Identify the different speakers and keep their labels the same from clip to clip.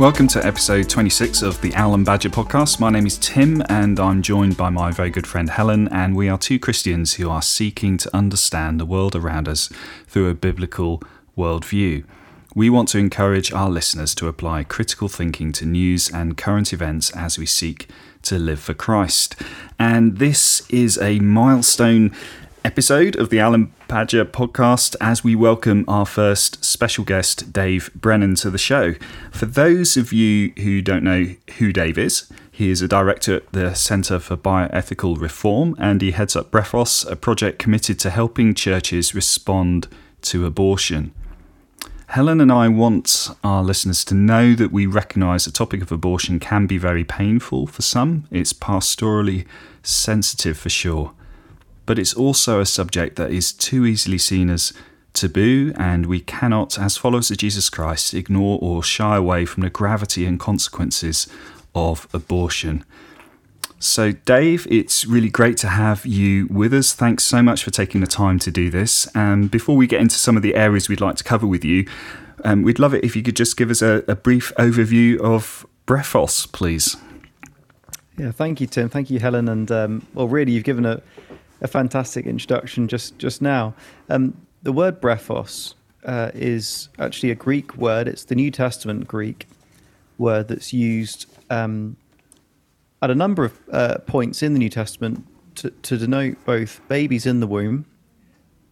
Speaker 1: Welcome to episode 26 of the Owl and Badger podcast. My name is Tim, and I'm joined by my very good friend Helen, and we are two Christians who are seeking to understand the world around us through a biblical worldview. We want to encourage our listeners to apply critical thinking to news and current events as we seek to live for Christ. And this is a milestone episode of the Owl and Badger podcast as we welcome our first special guest, Dave Brennan, to the show. For those of you who don't know who Dave is, he is a director at the Centre for Bioethical Reform and he heads up Brephos, a project committed to helping churches respond to abortion. Helen and I want our listeners to know that we recognise the topic of abortion can be very painful for some. It's pastorally sensitive for sure but it's also a subject that is too easily seen as taboo, and we cannot, as followers of Jesus Christ, ignore or shy away from the gravity and consequences of abortion. So, Dave, it's really great to have you with us. Thanks so much for taking the time to do this. And before we get into some of the areas we'd like to cover with you, um, we'd love it if you could just give us a, a brief overview of Brephos, please.
Speaker 2: Yeah, thank you, Tim. Thank you, Helen. And um, well, really, you've given a, a fantastic introduction just just now. Um, the word brephos uh, is actually a Greek word. It's the New Testament Greek word that's used um, at a number of uh, points in the New Testament to, to, denote both babies in the womb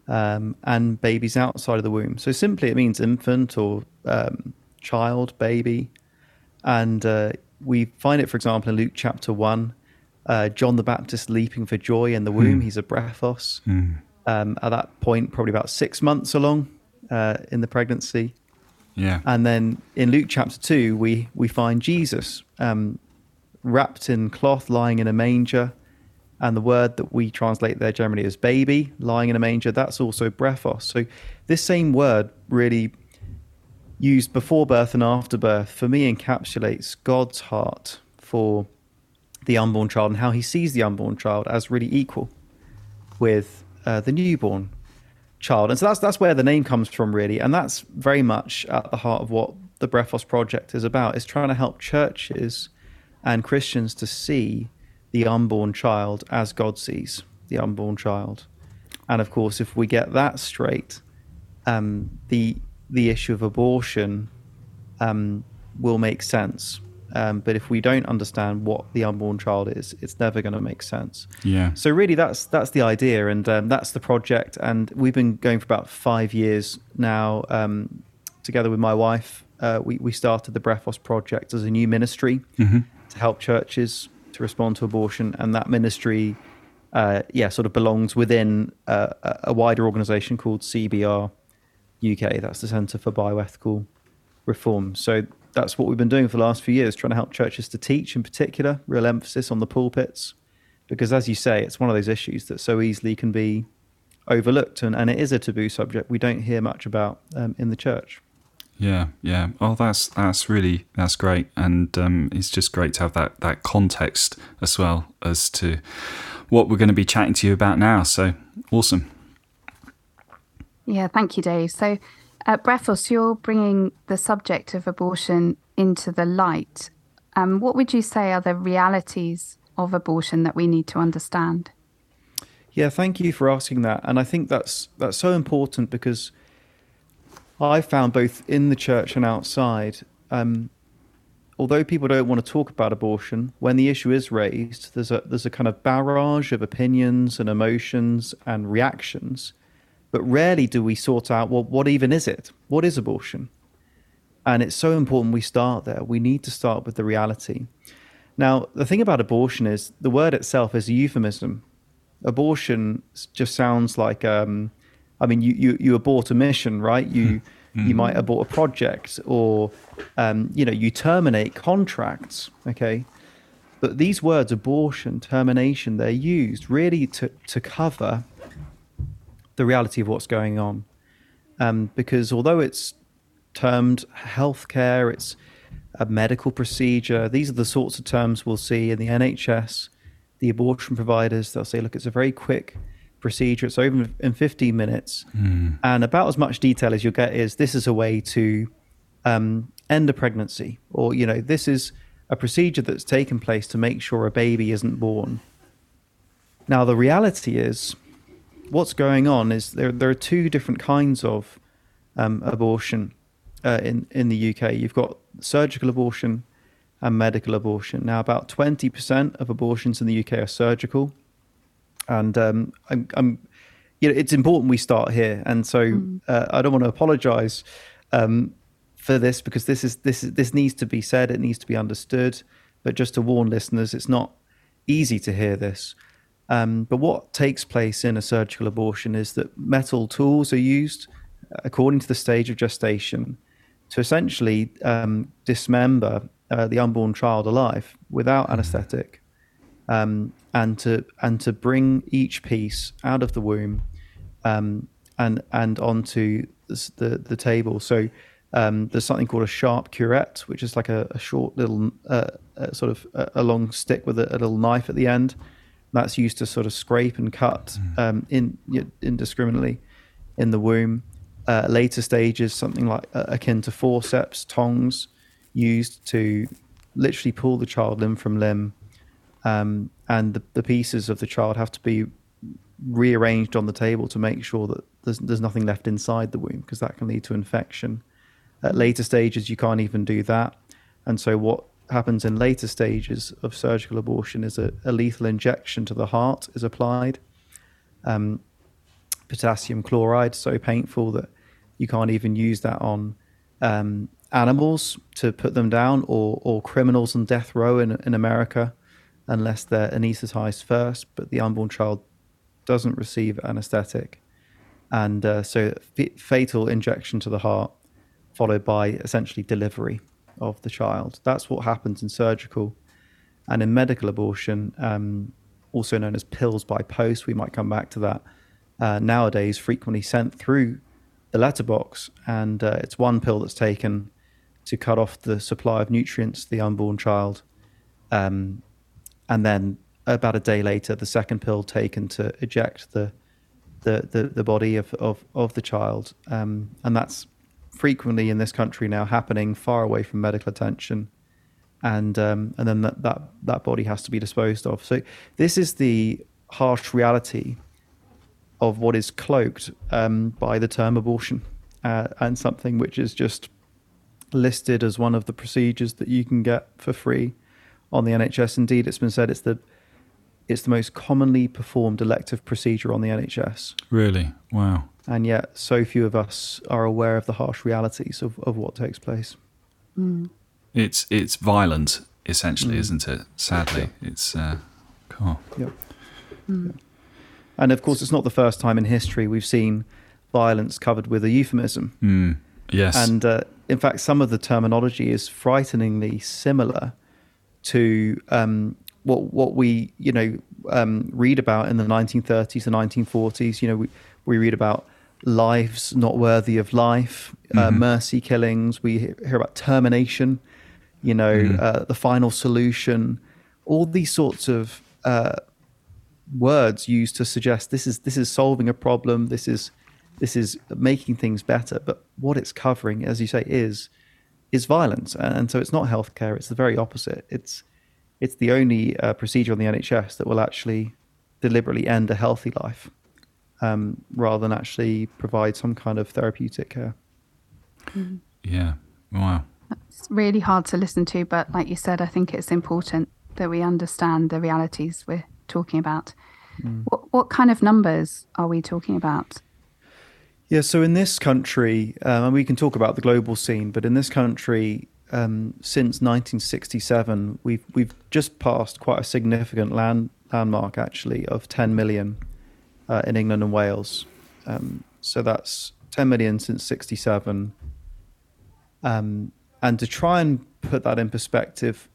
Speaker 2: um, and babies outside of the womb. So simply, it means infant or um, child, baby, and uh, we find it, for example, in Luke chapter one uh, John the Baptist leaping for joy in the womb. Mm. He's a brephos. Mm. Um, at that point, probably about six months along uh, in the pregnancy.
Speaker 1: Yeah.
Speaker 2: And then in Luke chapter 2, we, we find Jesus um, wrapped in cloth, lying in a manger. And the word that we translate there generally as baby, lying in a manger, that's also brephos. So this same word really used before birth and after birth for me encapsulates God's heart for the unborn child and how he sees the unborn child as really equal with uh, the newborn child. And so that's that's where the name comes from, really, and that's very much at the heart of what the Brephos project is about. Is trying to help churches and Christians to see the unborn child as God sees the unborn child. And of course, if we get that straight, um, the the issue of abortion um, will make sense um, but if we don't understand what the unborn child is, it's never going to make sense.
Speaker 1: Yeah.
Speaker 2: So really, that's that's the idea, and um, that's the project. And we've been going for about five years now, um, together with my wife. Uh, we we started the Brephos project as a new ministry mm-hmm. to help churches to respond to abortion, and that ministry, uh, yeah, sort of belongs within uh, a wider organisation called CBR UK. That's the Centre for Bioethical Reform. So that's what we've been doing for the last few years, trying to help churches to teach in particular, real emphasis on the pulpits. Because as you say, it's one of those issues that so easily can be overlooked and, and it is a taboo subject we don't hear much about um, in the church.
Speaker 1: Yeah, yeah. Oh, that's that's really that's great, and um, it's just great to have that that context as well as to what we're going to be chatting to you about now. So awesome.
Speaker 3: Yeah, thank you, Dave. So at Brephos, you're bringing the subject of abortion into the light. Um, what would you say are the realities of abortion that we need to understand?
Speaker 2: Yeah, thank you for asking that. And I think that's that's so important because I found both in the church and outside, um, although people don't want to talk about abortion, when the issue is raised, there's a there's a kind of barrage of opinions and emotions and reactions but rarely do we sort out, well, what even is it? What is abortion? And it's so important we start there. We need to start with the reality. Now, the thing about abortion is the word itself is a euphemism. Abortion just sounds like, um, I mean, you, you, you abort a mission, right? You, mm-hmm. you might abort a project or, um, you know, you terminate contracts, okay? But these words, abortion, termination, they're used really to, to cover the reality of what's going on. Um, because although it's termed healthcare, it's a medical procedure, these are the sorts of terms we'll see in the NHS, the abortion providers. They'll say, look, it's a very quick procedure, it's over in 15 minutes. Mm. And about as much detail as you'll get is this is a way to um, end a pregnancy, or you know, this is a procedure that's taken place to make sure a baby isn't born. Now, the reality is, what's going on is there there are two different kinds of um, abortion uh, in in the UK. You've got surgical abortion and medical abortion. Now, about twenty percent of abortions in the UK are surgical, and um, I'm, I'm, you know, it's important we start here. And so mm. uh, I don't want to apologise um, for this because this is this is this needs to be said. It needs to be understood. But just to warn listeners, it's not easy to hear this. Um, but what takes place in a surgical abortion is that metal tools are used according to the stage of gestation to essentially um, dismember uh, the unborn child alive without mm-hmm. anaesthetic, um, and to and to bring each piece out of the womb um, and and onto the the, the table. So um, there's something called a sharp curette, which is like a, a short little uh, sort of a, a, long stick with a, a, little knife at the end. That's used to sort of scrape and cut mm. um, in indiscriminately in the womb. Uh, later stages, something like uh, akin to forceps, tongs, used to literally pull the child limb from limb, um, and the, the pieces of the child have to be rearranged on the table to make sure that there's, there's nothing left inside the womb because that can lead to infection. At later stages, you can't even do that. And so, what happens in later stages of surgical abortion is a, a lethal injection to the heart is applied. Um, potassium chloride, so painful that you can't even use that on um, animals to put them down or, or criminals on death row in, in America unless they're anesthetized first. But the unborn child doesn't receive anesthetic. And uh, so, f- fatal injection to the heart, followed by essentially delivery of the child. That's what happens in surgical. And in medical abortion, um, also known as pills by post, we might come back to that, uh, nowadays frequently sent through the letterbox. And uh, it's one pill that's taken to cut off the supply of nutrients to the unborn child. Um, and then about a day later, the second pill taken to eject the the, the, the body of, of, of the child. Um, and that's frequently in this country now happening far away from medical attention. And um, and then that, that, that body has to be disposed of. So this is the harsh reality of what is cloaked um, by the term abortion uh, and something which is just listed as one of the procedures that you can get for free on the NHS. Indeed, it's been said it's the it's the most commonly performed elective procedure on the NHS.
Speaker 1: Really? Wow.
Speaker 2: And yet, so few of us are aware of the harsh realities of, of what takes place.
Speaker 1: Mm. It's it's violent, essentially, mm. isn't it? Sadly, yeah. it's uh, cool.
Speaker 2: Yep. Mm. Yeah. And of course, it's not the first time in history we've seen violence covered with a euphemism.
Speaker 1: Mm. Yes.
Speaker 2: And uh, in fact, some of the terminology is frighteningly similar to um, what what we you know um, read about in the 1930s and 1940s. You know, we we read about lives not worthy of life, uh, mm-hmm. uh, mercy killings. We hear about termination. You know, mm-hmm. uh, the final solution. All these sorts of uh, words used to suggest this is this is solving a problem. This is this is making things better. But what it's covering, as you say, is is violence, and so it's not healthcare. It's the very opposite. It's it's the only uh, procedure on the NHS that will actually deliberately end a healthy life, um, rather than actually provide some kind of therapeutic care.
Speaker 1: Mm-hmm. Yeah. Wow.
Speaker 3: It's really hard to listen to, but like you said, I think it's important that we understand the realities we're talking about. Mm. What, what kind of numbers are we talking about?
Speaker 2: Yeah, so in this country, um, and we can talk about the global scene, but in this country, um, since 1967, we've we've just passed quite a significant land landmark actually of 10 million uh, in England and Wales. Um, so that's 10 million since 67. Um, and to try and put that in perspective,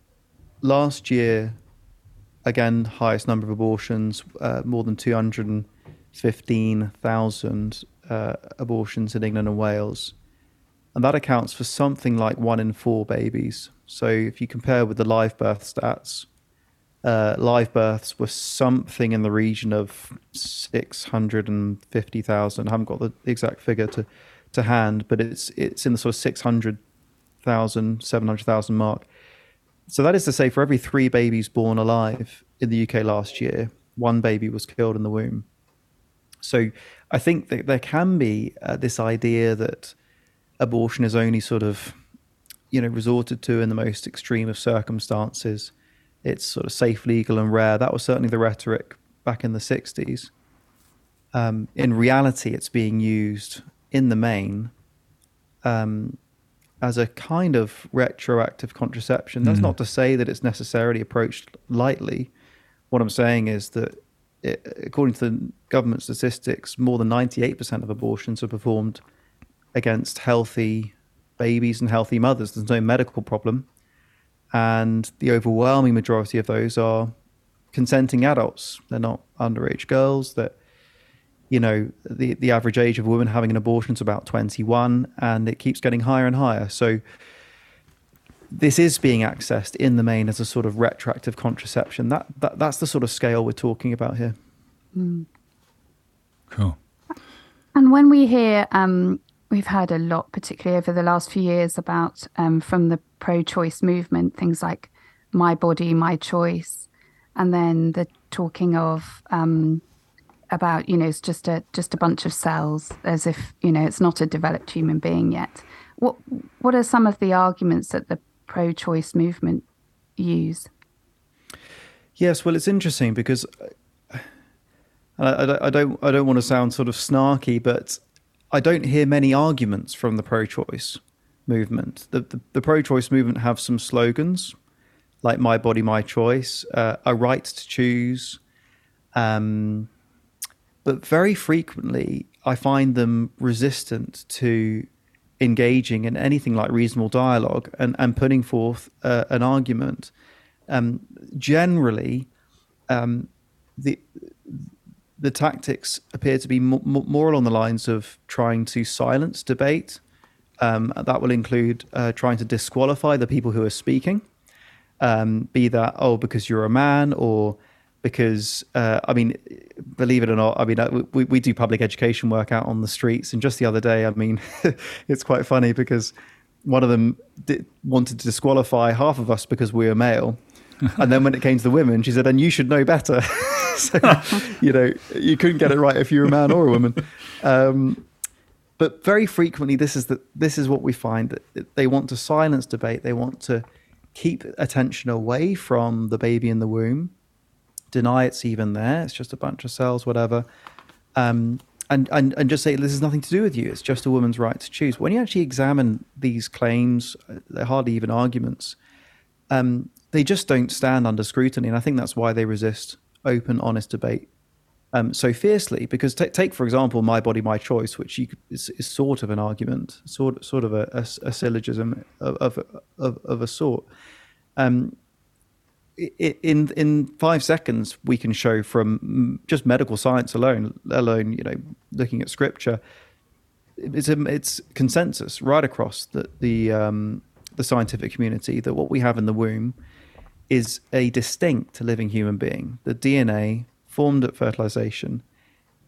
Speaker 2: last year, again, highest number of abortions, uh, more than 215,000 uh, abortions in England and Wales. And that accounts for something like one in four babies. So if you compare with the live birth stats, uh, live births were something in the region of 650,000. I haven't got the exact figure to, to hand, but it's it's in the sort of 600 600,000, 700,000 mark. So that is to say, for every three babies born alive in the UK last year, one baby was killed in the womb. So I think that there can be uh, this idea that abortion is only sort of, you know, resorted to in the most extreme of circumstances. It's sort of safe, legal, and rare. That was certainly the rhetoric back in the 60s. Um, in reality, it's being used in the main um, as a kind of retroactive contraception. That's mm. not to say that it's necessarily approached lightly. What I'm saying is that, it, according to the government statistics, more than 98% of abortions are performed against healthy babies and healthy mothers. There's no medical problem. And the overwhelming majority of those are consenting adults. They're not underage girls. That you know the the average age of a woman having an abortion is about 21, and it keeps getting higher and higher. So this is being accessed in the main as a sort of retroactive contraception. That, that that's the sort of scale we're talking about here. Mm.
Speaker 1: Cool.
Speaker 3: And when we hear, um, we've heard a lot, particularly over the last few years, about um, from the pro-choice movement, things like "my body, my choice," and then the talking of um, about you know it's just a just a bunch of cells as if you know it's not a developed human being yet. What what are some of the arguments that the pro-choice movement use?
Speaker 2: Yes well it's interesting because I, I, I don't I don't want to sound sort of snarky but I don't hear many arguments from the pro-choice movement the, the, the pro-choice movement have some slogans like my body, my choice, uh, a right to choose. Um, but very frequently, I find them resistant to engaging in anything like reasonable dialogue and, and putting forth uh, an argument. Um, generally, um, the the tactics appear to be m- more along the lines of trying to silence debate. Um, that will include uh, trying to disqualify the people who are speaking. Um, be that oh because you're a man or because uh, I mean, believe it or not, I mean uh, we, we do public education work out on the streets, and just the other day, I mean, it's quite funny because one of them wanted to disqualify half of us because we were male, and then when it came to the women, she said, "And you should know better." so, you know, you couldn't get it right if you're a man or a woman. Um, but very frequently, this is the, this is what we find that they want to silence debate. They want to keep attention away from the baby in the womb, deny it's even there. It's just a bunch of cells, whatever. Um, and, and, and just say this has nothing to do with you. It's just a woman's right to choose. When you actually examine these claims, uh, they're hardly even arguments. Um, they just don't stand under scrutiny, and I think that's why they resist open, honest debate um, so fiercely. Because t- take, for example, "My Body, My Choice," which is, is, sort of an argument, sort sort of a, a, a syllogism of, of, of, of a sort. Um, in in five seconds, we can show from just medical science alone, alone you know, looking at scripture, it's a, it's consensus right across the the um, the scientific community that what we have in the womb is a distinct living human being. The DNA formed at fertilization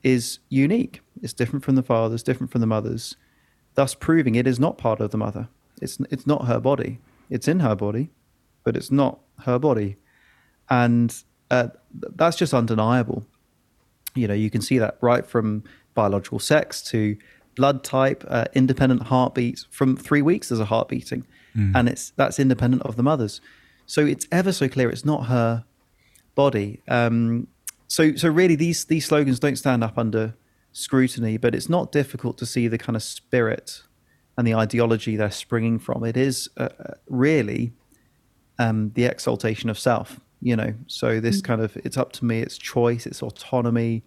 Speaker 2: is unique. It's different from the father's, different from the mother's, thus proving it is not part of the mother. It's it's not her body. It's in her body, but it's not her body, and uh, that's just undeniable. You know, you can see that right from biological sex to blood type, uh, independent heartbeats. From three weeks, there's a heart beating, mm. and it's that's independent of the mother's. So it's ever so clear it's not her body. Um, so so really these these slogans don't stand up under scrutiny, but it's not difficult to see the kind of spirit and the ideology they're springing from. It is uh, uh really um, the exaltation of self, you know. So this mm-hmm. kind of it's up to me, it's choice, it's autonomy.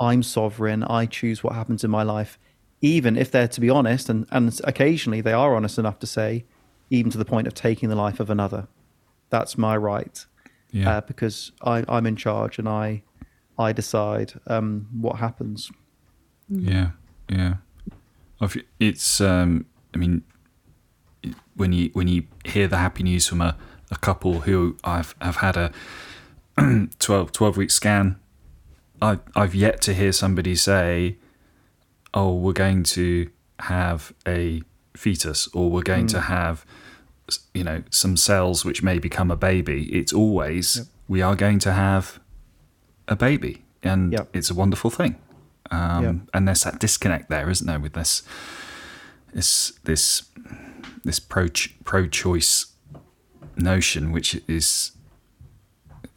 Speaker 2: I'm sovereign. I choose what happens in my life, even if they're to be honest, and and occasionally they are honest enough to say, even to the point of taking the life of another. That's my right yeah. uh, because I, I'm in charge and I I decide um, what happens.
Speaker 1: Yeah, yeah. It's um, I mean, when you when you hear the happy news from a, a couple who I've have had a 12, 12 week scan, I I've yet to hear somebody say, "Oh, we're going to have a fetus, or we're going to have, you know, some cells which may become a baby. It's always
Speaker 2: Yep.
Speaker 1: we are going to have a baby, and
Speaker 2: Yep.
Speaker 1: it's a wonderful thing. Um,
Speaker 2: Yep.
Speaker 1: And there's that disconnect there, isn't there, with this this this this pro pro choice notion, which is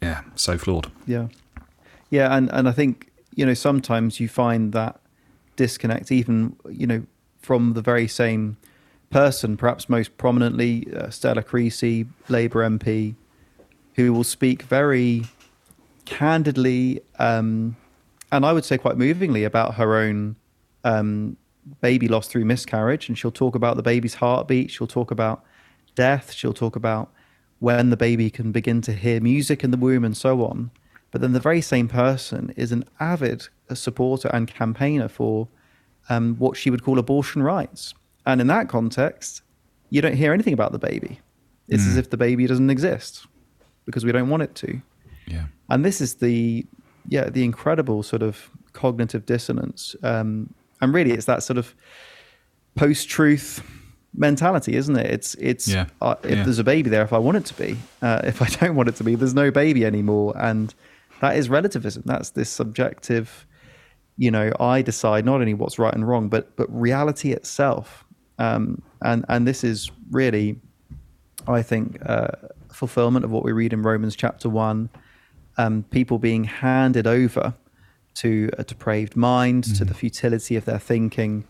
Speaker 1: yeah so flawed.
Speaker 2: Yeah, yeah, and and I think you know sometimes you find that disconnect even you know from the very same person, perhaps most prominently uh, Stella Creasy, Labour MP, who will speak very candidly um, and I would say quite movingly about her own um, baby loss through miscarriage, and she'll talk about the baby's heartbeat. She'll talk about death. She'll talk about when the baby can begin to hear music in the womb and so on. But then the very same person is an avid supporter and campaigner for um, what she would call abortion rights. And in that context, you don't hear anything about the baby. It's as if the baby doesn't exist because we don't want it to.
Speaker 1: Yeah.
Speaker 2: And this is the yeah the incredible sort of cognitive dissonance. Um, and really, it's that sort of post-truth mentality, isn't it? It's it's
Speaker 1: Yeah.
Speaker 2: uh, if
Speaker 1: Yeah.
Speaker 2: there's a baby there, if I want it to be, uh, if I don't want it to be, there's no baby anymore, and that is relativism. That's this subjective. You know, I decide not only what's right and wrong, but but reality itself. Um, and and this is really, I think, uh, fulfillment of what we read in Romans chapter one. Um, people being handed over to a depraved mind, to the futility of their thinking.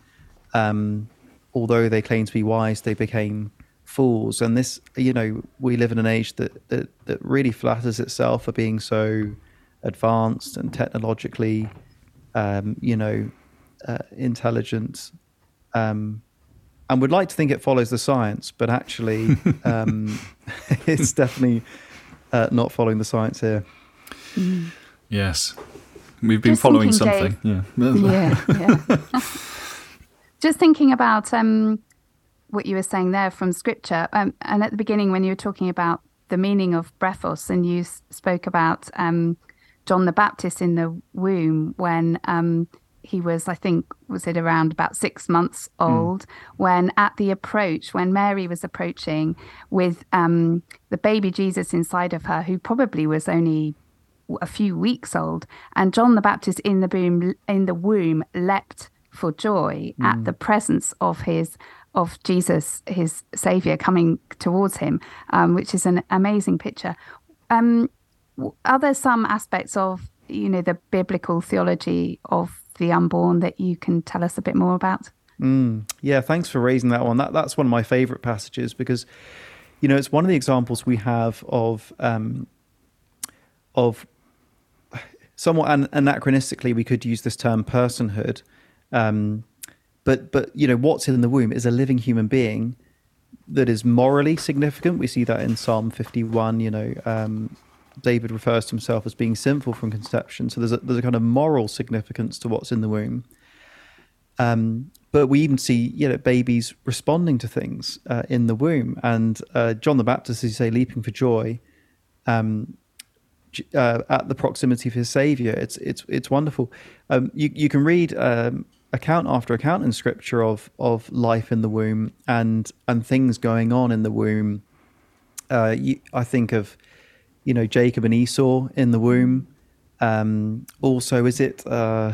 Speaker 2: Um, although they claim to be wise, they became fools. And this, you know, we live in an age that that, that really flatters itself for being so advanced and technologically, um, you know, uh, intelligent. Um, and would like to think it follows the science, but actually, um, it's definitely uh, not following the science here.
Speaker 1: Yes. We've been
Speaker 3: Just
Speaker 1: following
Speaker 3: thinking,
Speaker 1: something. Yeah.
Speaker 3: yeah, yeah. Just thinking about um, what you were saying there from scripture, um, and at the beginning when you were talking about the meaning of brephos, and you spoke about um, John the Baptist in the womb when um, he was, I think, was it around about six months old, when at the approach, when Mary was approaching with um, the baby Jesus inside of her, who probably was only a few weeks old, and John the Baptist in the womb in the womb leapt for joy at the presence of his of Jesus, his Savior, coming towards him, um, which is an amazing picture. Um, are there some aspects of you know the biblical theology of the unborn that you can tell us a bit more about?
Speaker 2: Mm, yeah, thanks for raising that one. That that's one of my favorite passages because, you know, it's one of the examples we have of um, of somewhat an- anachronistically we could use this term personhood, um, but but you know what's in the womb is a living human being that is morally significant. We see that in Psalm fifty one. You know. Um, David refers to himself as being sinful from conception, so there's a, there's a kind of moral significance to what's in the womb. Um, but we even see, you know, babies responding to things uh, in the womb. And uh, John the Baptist, as you say, leaping for joy um, uh, at the proximity of his Savior. It's it's it's wonderful. Um, you you can read um, account after account in Scripture of of life in the womb and and things going on in the womb. Uh, you, I think of, you know, Jacob and Esau in the womb. Um, also, is it? Uh,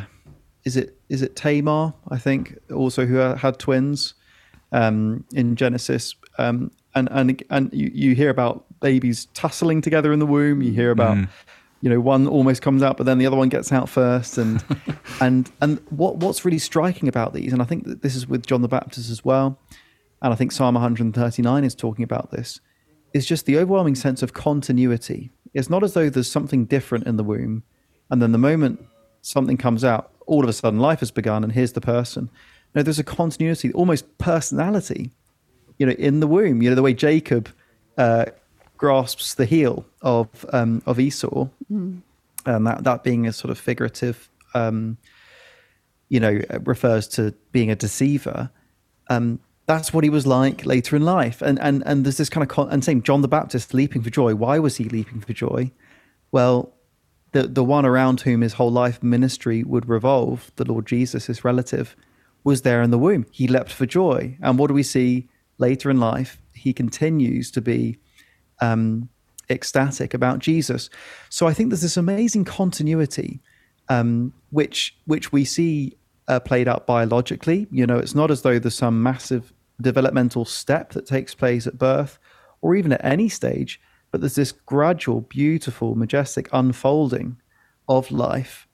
Speaker 2: is it is it Tamar? I think also who had twins um, in Genesis, um, and and and you, you hear about babies tussling together in the womb. You hear about you know one almost comes out, but then the other one gets out first, and and and what what's really striking about these, and I think that this is with John the Baptist as well, and I think Psalm 139 is talking about this, is just the overwhelming sense of continuity. It's not as though there's something different in the womb, and then the moment something comes out, all of a sudden life has begun, and here's the person. No, there's a continuity, almost personality, you know, in the womb. You know, the way Jacob uh, grasps the heel of um, of Esau, and that that being a sort of figurative, um, you know, refers to being a deceiver. Um, that's what he was like later in life, and and and there's this kind of con- and same John the Baptist leaping for joy. Why was he leaping for joy? Well, the the one around whom his whole life ministry would revolve, the Lord Jesus, his relative, was there in the womb. He leapt for joy. And what do we see later in life? He continues to be um, ecstatic about Jesus. So I think there's this amazing continuity, um, which which we see uh, played out biologically. You know, it's not as though there's some massive developmental step that takes place at birth or even at any stage, but there's this gradual, beautiful, majestic unfolding of life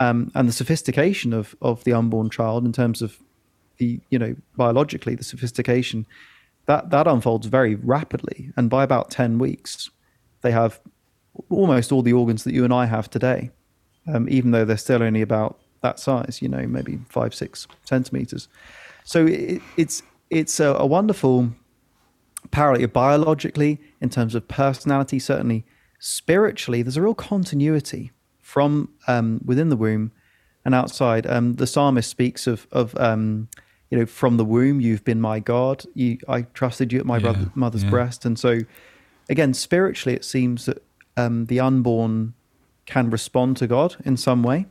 Speaker 2: um, and the sophistication of of the unborn child in terms of the you know biologically the sophistication that that unfolds very rapidly and by about 10 weeks they have almost all the organs that you and I have today um, even though they're still only about that size you know maybe five six centimeters so it, it's it's a, a wonderful parallel biologically in terms of personality certainly spiritually there's a real continuity from um, within the womb and outside. Um, the psalmist speaks of of um, you know from the womb you've been my God. You, I trusted you at my yeah, brother, mother's yeah. breast, and so again spiritually it seems that um, the unborn can respond to God in some way.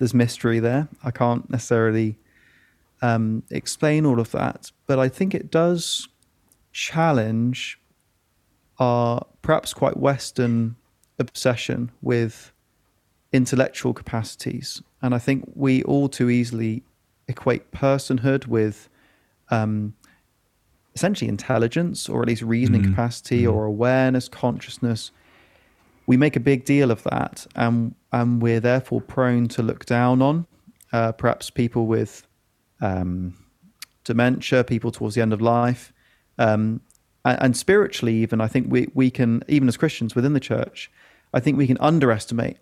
Speaker 2: There's mystery there. I can't necessarily um, explain all of that, but I think it does challenge our perhaps quite Western obsession with intellectual capacities. And I think we all too easily equate personhood with um, essentially intelligence or at least reasoning mm. capacity mm. or awareness, consciousness. We make a big deal of that, and and we're therefore prone to look down on uh, perhaps people with um, dementia, people towards the end of life, um, and, and, spiritually even. I think we we can even as Christians within the church, I think we can underestimate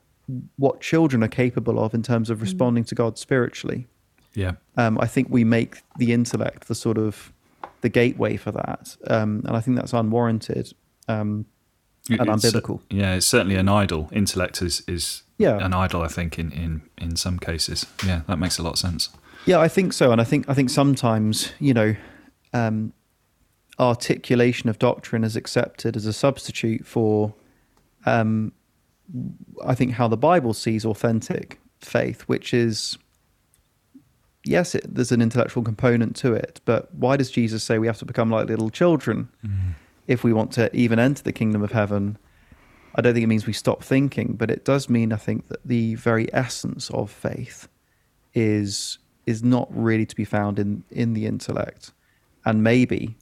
Speaker 2: what children are capable of in terms of mm. responding to God spiritually.
Speaker 1: Yeah.
Speaker 2: Um, I think we make the intellect the sort of the gateway for that, um, and I think that's unwarranted um, and unbiblical.
Speaker 1: Yeah, it's certainly an idol. Intellect is is yeah. an idol. I think in, in in some cases. Yeah, that makes a lot of sense.
Speaker 2: Yeah, I think so, and I think I think sometimes you know. Um, articulation of doctrine is accepted as a substitute for um, I think, how the Bible sees authentic faith, which is yes, it, there's an intellectual component to it, but why does Jesus say we have to become like little children mm. If we want to even enter the kingdom of heaven? I don't think it means we stop thinking, but it does mean I think that the very essence of faith is is not really to be found in in the intellect, and maybe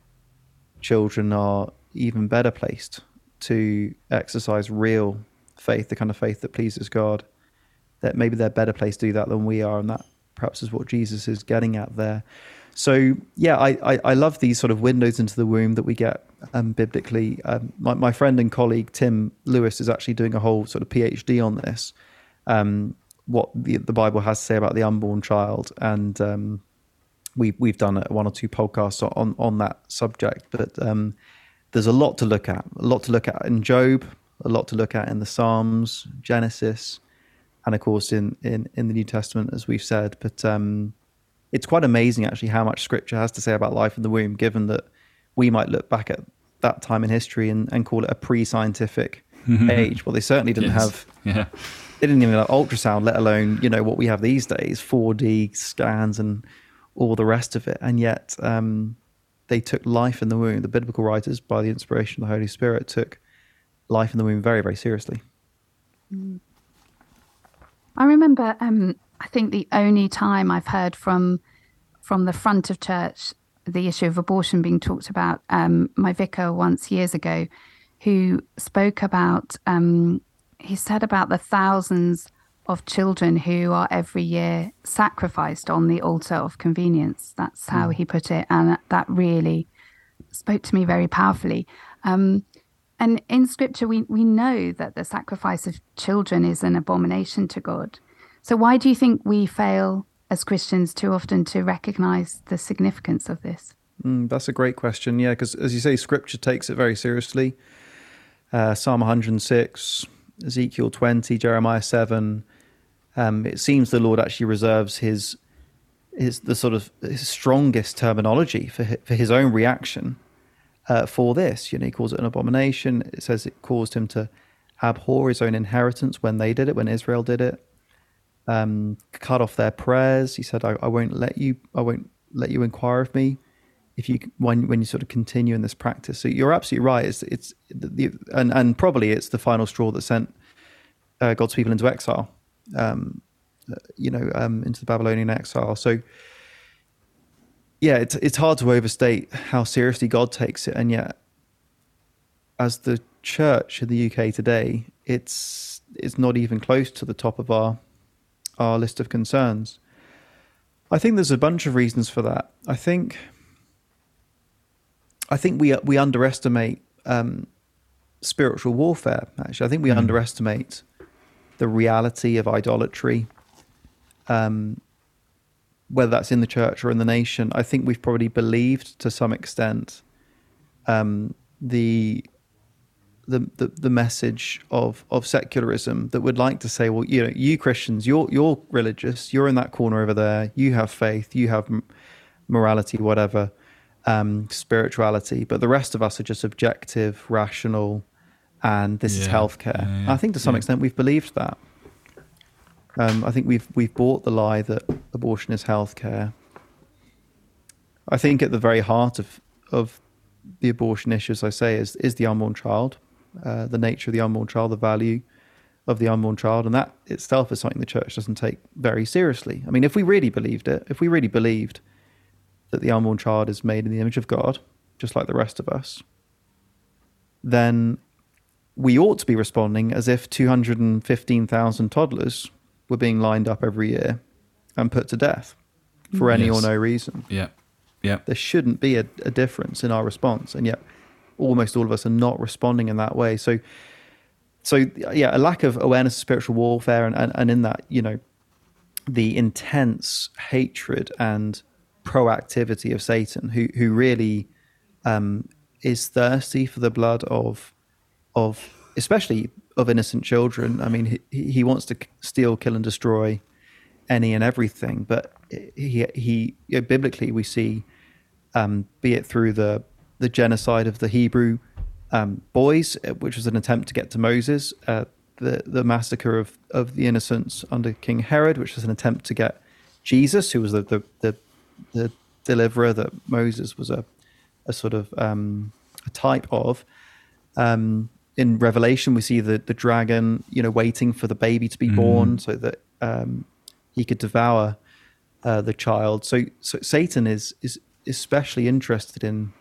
Speaker 2: children are even better placed to exercise real faith, the kind of faith that pleases God, that maybe they're better placed to do that than we are, and that perhaps is what Jesus is getting at there. So yeah, I, I, I love these sort of windows into the womb that we get um, biblically. Um, my, my friend and colleague Tim Lewis is actually doing a whole sort of PhD on this, um, what the, the Bible has to say about the unborn child, and um, we we've done one or two podcasts on on that subject. But um, there's a lot to look at, a lot to look at in Job, a lot to look at in the Psalms, Genesis, and of course in in, in the New Testament, as we've said. But um, it's quite amazing actually how much Scripture has to say about life in the womb, given that we might look back at that time in history and, and call it a pre-scientific age. Well, they certainly didn't yes. have.
Speaker 1: Yeah.
Speaker 2: They didn't even have ultrasound, let alone you know what we have these days, 4D scans and all the rest of it. And yet, um, they took life in the womb. The biblical writers, by the inspiration of the Holy Spirit, took life in the womb very, very seriously.
Speaker 3: I remember, um, I think the only time I've heard from from the front of church the issue of abortion being talked about, um, my vicar once years ago, who spoke about, um, he said about the thousands of children who are every year sacrificed on the altar of convenience. That's how mm. he put it. And that really spoke to me very powerfully. Um, and in scripture, we, we know that the sacrifice of children is an abomination to God. So, why do you think we fail as Christians too often to recognize the significance of this?
Speaker 2: Mm, that's a great question. Yeah, because as you say, scripture takes it very seriously. Uh, Psalm 106, Ezekiel 20, Jeremiah 7. Um, it seems the Lord actually reserves his his the sort of strongest terminology for his, for his own reaction uh, for this. You know, he calls it an abomination. It says it caused him to abhor his own inheritance when they did it, when Israel did it. Um, cut off their prayers. He said, I, I, won't let you, I won't let you inquire of me if you, when, when you sort of continue in this practice. So you're absolutely right. It's, it's the, and, and probably it's the final straw that sent uh, God's people into exile, um, uh, you know, um, into the Babylonian exile. So, yeah, it's it's hard to overstate how seriously God takes it, and yet, as the church in the UK today, it's it's not even close to the top of our our list of concerns. I think there's a bunch of reasons for that. I think I think we we underestimate um, spiritual warfare. Actually, I think we mm. underestimate the reality of idolatry. Um, whether that's in the church or in the nation, I think we've probably believed to some extent um, the, the, the the message of of secularism that would like to say, well, you know, you Christians, you're you're religious, you're in that corner over there, you have faith, you have morality, whatever, um, spirituality, but the rest of us are just objective, rational, and this yeah. is healthcare. Yeah, yeah. I think to some extent we've believed that. Um, I think we've we've bought the lie that abortion is healthcare. I think at the very heart of of the abortion issue, as I say, is is the unborn child, uh, the nature of the unborn child, the value of the unborn child, and that itself is something the church doesn't take very seriously. I mean, if we really believed it, if we really believed that the unborn child is made in the image of God, just like the rest of us, then we ought to be responding as if 215,000 toddlers were being lined up every year and put to death for any yes. or no reason.
Speaker 1: Yeah. Yeah.
Speaker 2: There shouldn't be a, a, difference in our response. And yet almost all of us are not responding in that way. So so yeah, a lack of awareness of spiritual warfare and, and, and in that, you know, the intense hatred and proactivity of Satan, who who really um, is thirsty for the blood of of especially of innocent children. I mean, he, he wants to steal, kill, and destroy any and everything. But he he you know, biblically we see, um, be it through the the genocide of the Hebrew um, boys, uh, which was an attempt to get to Moses, uh, the the massacre of of the innocents under King Herod, which was an attempt to get Jesus, who was the the the, the deliverer that Moses was a a sort of um, a type of. Um, in Revelation, we see the the dragon, you know, waiting for the baby to be mm. born so that um, he could devour uh, the child. So, so Satan is is especially interested in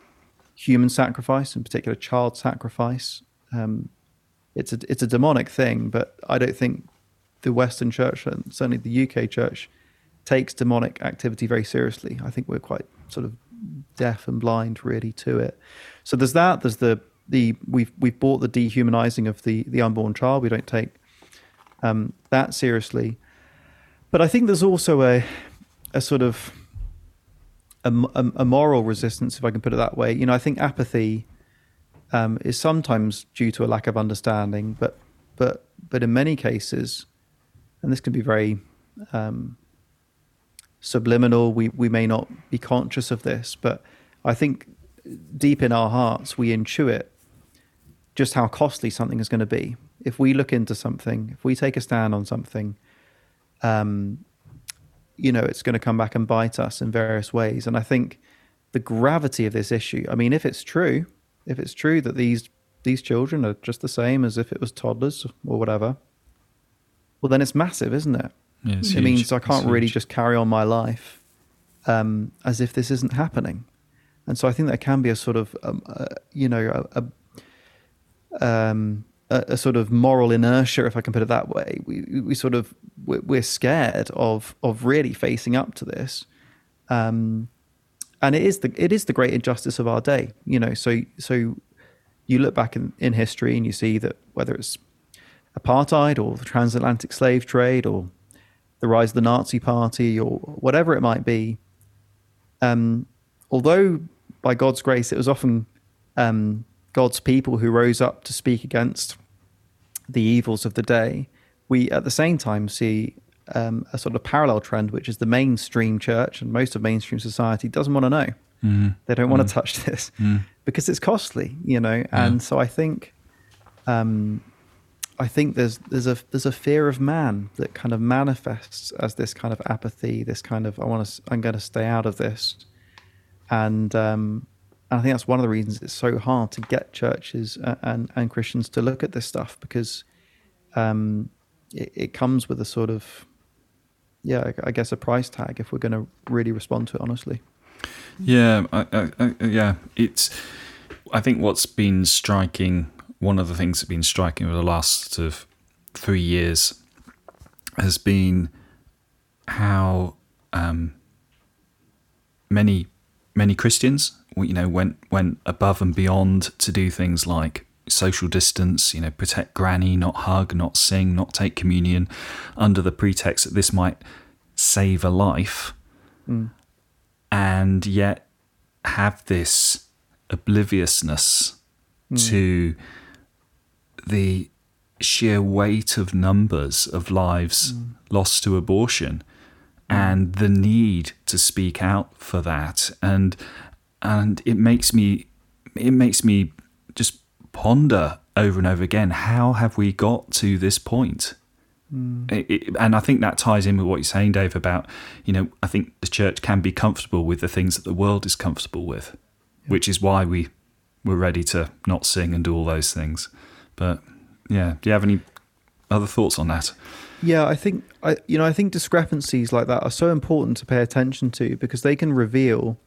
Speaker 2: human sacrifice, in particular child sacrifice. Um, it's a it's a demonic thing, but I don't think the Western Church and certainly the UK Church takes demonic activity very seriously. I think we're quite sort of deaf and blind really to it. So there's that. There's the the we've we've bought the dehumanizing of the the unborn child. We don't take um, that seriously. But I think there's also a a sort of a, a, moral resistance, if I can put it that way. You know, I think apathy um, is sometimes due to a lack of understanding, but but but in many cases, and this can be very um, subliminal. We we may not be conscious of this, but I think deep in our hearts we intuit just how costly something is going to be. If we look into something, if we take a stand on something, um, you know, it's going to come back and bite us in various ways. And I think the gravity of this issue. I mean, if it's true, if it's true that these these children are just the same as if it was toddlers or whatever, well, then it's massive, isn't it?
Speaker 1: Yeah, it
Speaker 2: huge. means I can't really just carry on my life um, as if this isn't happening. And so I think there can be a sort of, um, uh, you know, a, a um, a, a, sort of moral inertia, if I can put it that way. We we sort of we're scared of of really facing up to this, um, and it is the it is the great injustice of our day. You know, so so you look back in, in history and you see that whether it's apartheid or the transatlantic slave trade or the rise of the Nazi Party or whatever it might be, um, although by God's grace it was often um, God's people who rose up to speak against the evils of the day, we at the same time see um, a sort of parallel trend, which is the mainstream church and most of mainstream society doesn't want to know. Mm. They don't want mm. to touch this mm. because it's costly, you know. And so I think um, I think there's there's a there's a fear of man that kind of manifests as this kind of apathy, this kind of I want to I'm going to stay out of this, and um, I think that's one of the reasons it's so hard to get churches and and Christians to look at this stuff because um, it, it comes with a sort of yeah I guess a price tag if we're going to really respond to it honestly.
Speaker 1: Yeah, I, I, I, yeah, it's. I think what's been striking one of the things that's been striking over the last sort of three years has been how um, many many Christians, you know, went went above and beyond to do things like social distance, you know, protect granny, not hug, not sing, not take communion, under the pretext that this might save a life, mm. and yet have this obliviousness mm. to the sheer weight of numbers of lives mm. lost to abortion and the need to speak out for that and and it makes me it makes me just ponder over and over again how have we got to this point mm. it, it, and I think that ties in with what you're saying Dave about you know I think the church can be comfortable with the things that the world is comfortable with yeah. which is why we we're ready to not sing and do all those things but yeah, do you have any other thoughts on that?
Speaker 2: Yeah, I think I you know I think discrepancies like that are so important to pay attention to because they can reveal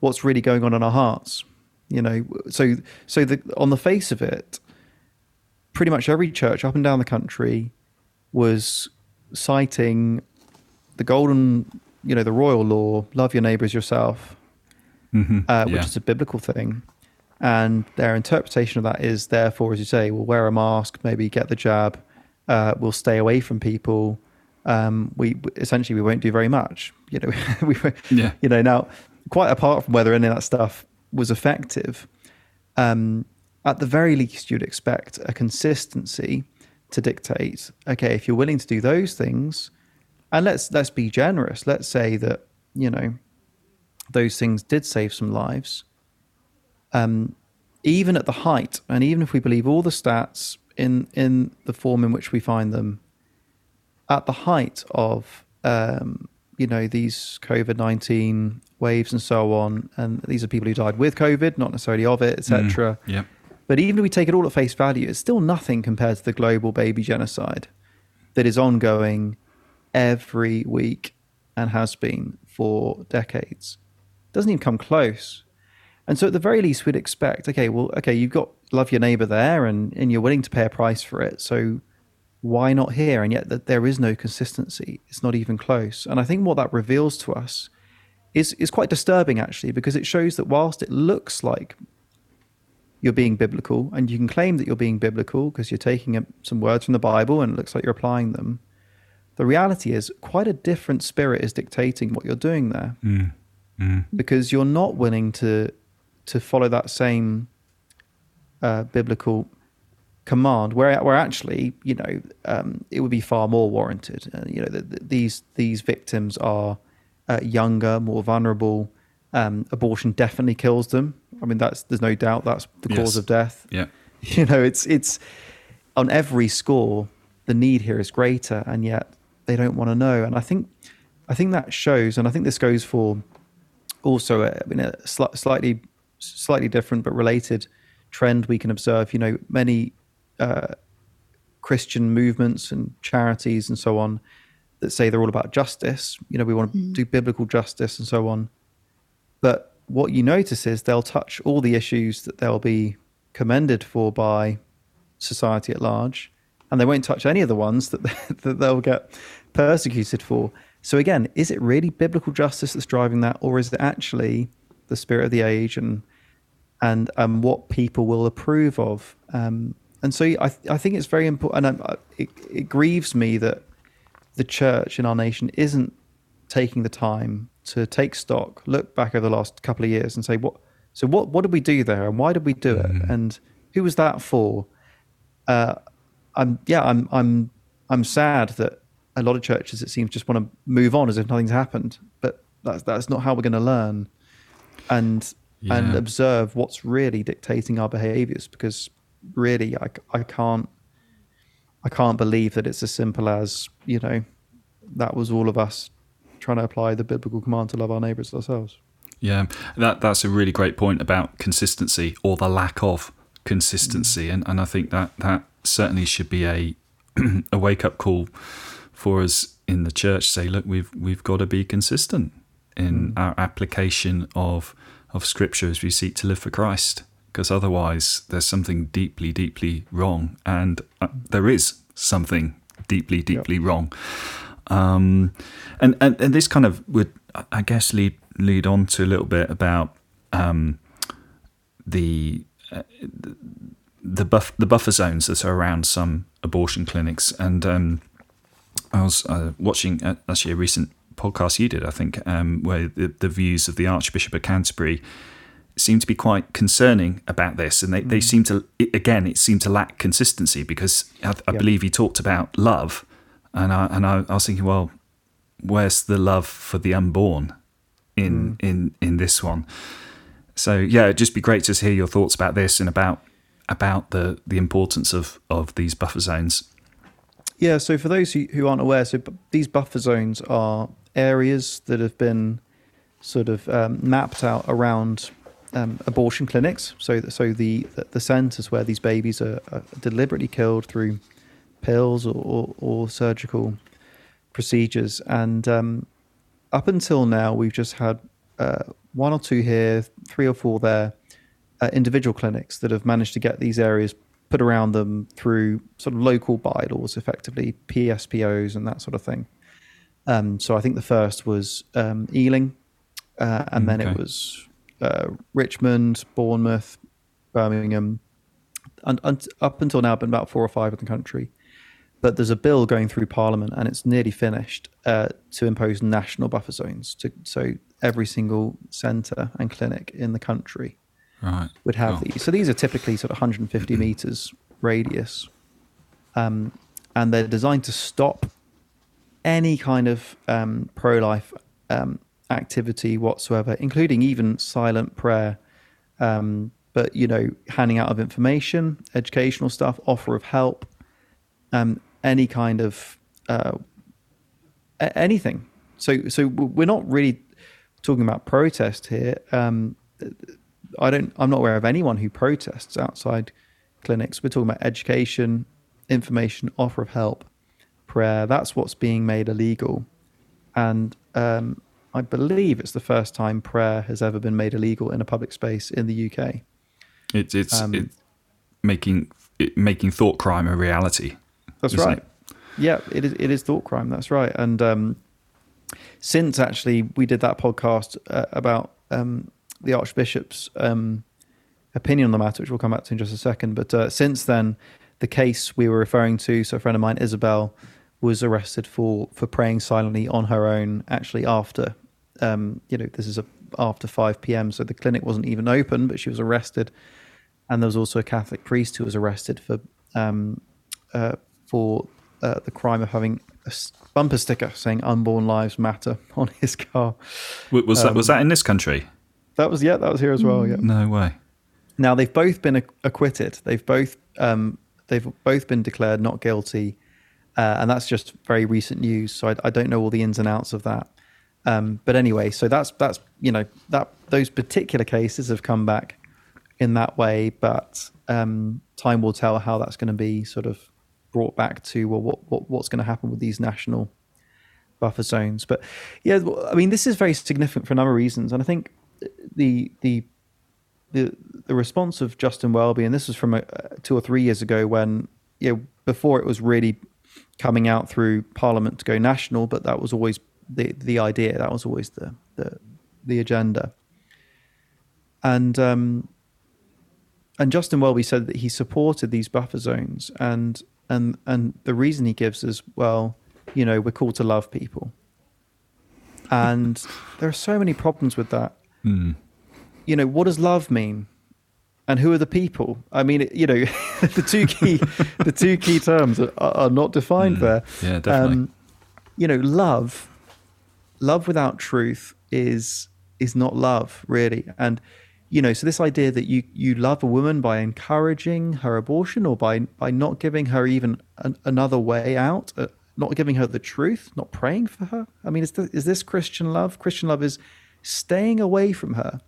Speaker 2: what's really going on in our hearts. You know, so so the on the face of it, pretty much every church up and down the country was citing the golden, you know, the royal law: love your neighbor as yourself, mm-hmm. uh, which yeah. is a biblical thing. And their interpretation of that is, therefore, as you say, we'll wear a mask, maybe get the jab, uh, we'll stay away from people. Um, we essentially we won't do very much. You know, we yeah. you know now quite apart from whether any of that stuff was effective, um, at the very least you'd expect a consistency to dictate. Okay, if you're willing to do those things, and let's let's be generous. Let's say that you know those things did save some lives um, even at the height, and even if we believe all the stats in in the form in which we find them, at the height of um, you know these COVID nineteen waves and so on, and these are people who died with COVID, not necessarily of it, etc.
Speaker 1: Mm, yeah.
Speaker 2: But even if we take it all at face value, it's still nothing compared to the global baby genocide that is ongoing every week and has been for decades. Doesn't even come close. And so at the very least, we'd expect, okay, well, okay, you've got love your neighbor there and, and you're willing to pay a price for it. So why not here? And yet that there is no consistency. It's not even close. And I think what that reveals to us is, is quite disturbing actually, because it shows that whilst it looks like you're being biblical and you can claim that you're being biblical because you're taking some words from the Bible and it looks like you're applying them, the reality is quite a different spirit is dictating what you're doing there. Mm. Mm. Because you're not willing to to follow that same uh, biblical command, where where actually, you know, um, it would be far more warranted. Uh, you know, the, the, these these victims are uh, younger, more vulnerable. Um, abortion definitely kills them. I mean, that's there's no doubt that's the yes. cause of death.
Speaker 1: Yeah,
Speaker 2: you know, it's it's on every score the need here is greater, and yet they don't want to know. And I think I think that shows, and I think this goes for also uh, in a sl- slightly slightly different but related trend we can observe. You know, many uh, Christian movements and charities and so on that say they're all about justice. You know, we want to mm. do biblical justice and so on. But what you notice is they'll touch all the issues that they'll be commended for by society at large, and they won't touch any of the ones that, that they'll get persecuted for. So again, is it really biblical justice that's driving that, or is it actually the spirit of the age and and um, what people will approve of. Um, and so I, I think it's very important. And I, it, it grieves me that the church in our nation isn't taking the time to take stock, look back over the last couple of years, and say what. So what what did we do there, and why did we do it, mm. and who was that for? Uh, I'm yeah, I'm I'm I'm sad that a lot of churches it seems just want to move on as if nothing's happened, but that's that's not how we're going to learn. And yeah. and observe what's really dictating our behaviors because really I, I can't I can't believe that it's as simple as you know that was all of us trying to apply the biblical command to love our neighbours ourselves.
Speaker 1: Yeah, that that's a really great point about consistency or the lack of consistency, mm. and and I think that that certainly should be a a wake up call for us in the church. Say, look, we've we've got to be consistent in mm. our application of of Scripture as we seek to live for Christ, because otherwise there's something deeply, deeply wrong, and uh, there is something deeply, deeply yep. wrong. Um, and, and and this kind of would, I guess, lead lead on to a little bit about um, the uh, the buff the buffer zones that are around some abortion clinics, and um, I was uh, watching uh, actually a recent podcast you did, I think, um, where the, the, views of the Archbishop of Canterbury seem to be quite concerning about this, and they, mm. they seem to again it seemed to lack consistency because I, I believe he talked about love, and I and I, I, was thinking, well, where's the love for the unborn in mm. in in this one? So yeah, it'd just be great to hear your thoughts about this and about about the the importance of of these buffer zones.
Speaker 2: Yeah, so for those who, who aren't aware, so these buffer zones are areas that have been sort of um, mapped out around um, abortion clinics. So, so the the centres where these babies are, are, deliberately killed through pills or, or, or surgical procedures. And um, up until now, we've just had uh, one or two here, three or four there, uh, individual clinics that have managed to get these areas put around them through sort of local bylaws, effectively PSPOs and that sort of thing. Um, so I think the first was um, Ealing, uh, and then it was uh, Richmond, Bournemouth, Birmingham, and, and, up until now, been about four or five in the country. But there's a bill going through Parliament, and it's nearly finished uh, to impose national buffer zones. To, so every single centre and clinic in the country
Speaker 1: right.
Speaker 2: would have cool. these. So these are typically sort of 150 meters radius, um, and they're designed to stop any kind of um, pro-life um, activity whatsoever, including even silent prayer. Um, but you know, handing out of information, educational stuff, offer of help, um, any kind of uh, anything. So, so we're not really talking about protest here. Um, I don't. I'm not aware of anyone who protests outside clinics. We're talking about education, information, offer of help, prayer. That's what's being made illegal, and um, I believe it's the first time prayer has ever been made illegal in a public space in the UK.
Speaker 1: It's it's, um, it's making it, making thought crime a reality.
Speaker 2: That's right. It? Yeah, it is. It is thought crime. That's right. And um, since actually we did that podcast uh, about um, the Archbishop's um, opinion on the matter, which we'll come back to in just a second. But uh, since then, the case we were referring to, so a friend of mine, Isabel, was arrested for for praying silently on her own. Actually, after um, you know, this is a, after five p.m., so the clinic wasn't even open, but she was arrested. And there was also a Catholic priest who was arrested for um, uh, for uh, the crime of having a bumper sticker saying "Unborn Lives Matter" on his car.
Speaker 1: Was um, that was that in this country?
Speaker 2: That was yeah, that was here as well. Yeah.
Speaker 1: No way.
Speaker 2: Now they've both been acquitted. They've both um, they've both been declared not guilty, uh, and that's just very recent news. So I, I, don't know all the ins and outs of that. Um, but anyway, so that's that's you know that those particular cases have come back in that way, but um, time will tell how that's going to be sort of brought back to well, what, what what's going to happen with these national buffer zones. But yeah, I mean, this is very significant for a number of reasons, and I think the the the the response of Justin Welby, and this was from a, two or three years ago when you know before it was really coming out through Parliament to go national, but that was always the the idea. That was always the the the agenda. And um, and Justin Welby said that he supported these buffer zones, and and and the reason he gives is well, you know, we're called to love people, and there are so many problems with that.
Speaker 1: Mm.
Speaker 2: You know, what does love mean? And who are the people? I mean, you know, the two key the two key terms are, are not defined mm. there.
Speaker 1: Yeah, definitely. Um,
Speaker 2: you know, love love without truth is is not love really. And you know, so this idea that you you love a woman by encouraging her abortion or by by not giving her even an, another way out, uh, not giving her the truth, not praying for her. I mean, is this, is this Christian love? Christian love is staying away from her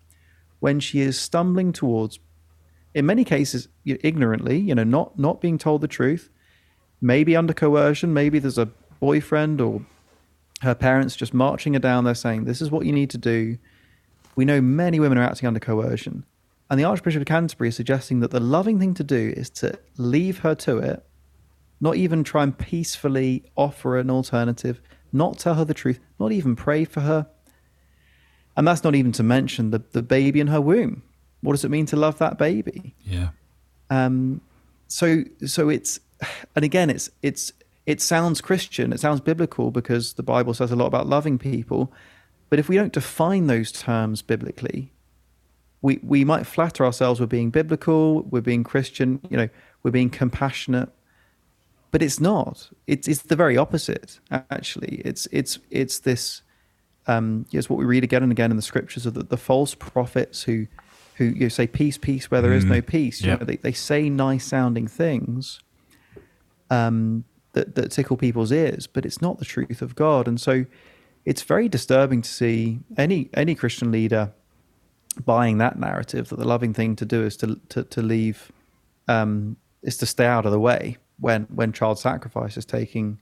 Speaker 2: when she is stumbling towards, in many cases, ignorantly, you know, not not being told the truth, maybe under coercion, maybe there's a boyfriend or her parents just marching her down there saying, "This is what you need to do." We know many women are acting under coercion. And the Archbishop of Canterbury is suggesting that the loving thing to do is to leave her to it, not even try and peacefully offer an alternative, not tell her the truth, not even pray for her. And that's not even to mention the, the baby in her womb. What does it mean to love that baby?
Speaker 1: Yeah.
Speaker 2: Um, so so it's and again it's it's it sounds Christian, it sounds biblical because the Bible says a lot about loving people, but if we don't define those terms biblically, we, we might flatter ourselves we're being biblical, we're being Christian, you know, we're being compassionate, but it's not. It's it's the very opposite. Actually, it's it's it's this. Um, it's what we read again and again in the scriptures of the, the false prophets who who you know, say peace, peace where there is no mm. peace. Yep. Know, they they say nice sounding things. Um, that that tickle people's ears, but it's not the truth of God, and so it's very disturbing to see any any Christian leader buying that narrative that the loving thing to do is to to, to leave um, is to stay out of the way when when child sacrifice is taking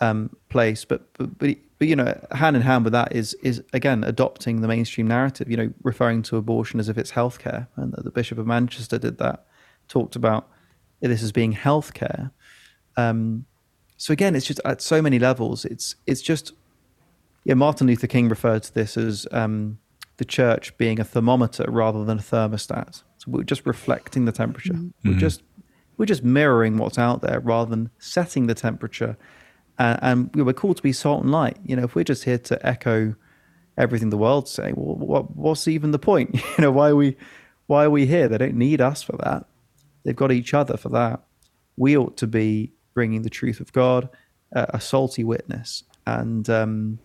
Speaker 2: um, place. But, but but but you know, hand in hand with that is is again adopting the mainstream narrative. You know, referring to abortion as if it's healthcare, and the, Bishop of Manchester did that. Talked about this as being healthcare. Um, so again, it's just at so many levels. It's it's just yeah, Martin Luther King referred to this as um, the church being a thermometer rather than a thermostat. So we're just reflecting the temperature. Mm-hmm. We're just we're just mirroring what's out there rather than setting the temperature. Uh, and we're called to be salt and light. You know, if we're just here to echo everything the world's saying, well, what, what's even the point? you know, why are we why are we here? They don't need us for that. They've got each other for that. We ought to be bringing the truth of God, uh, a salty witness, and um,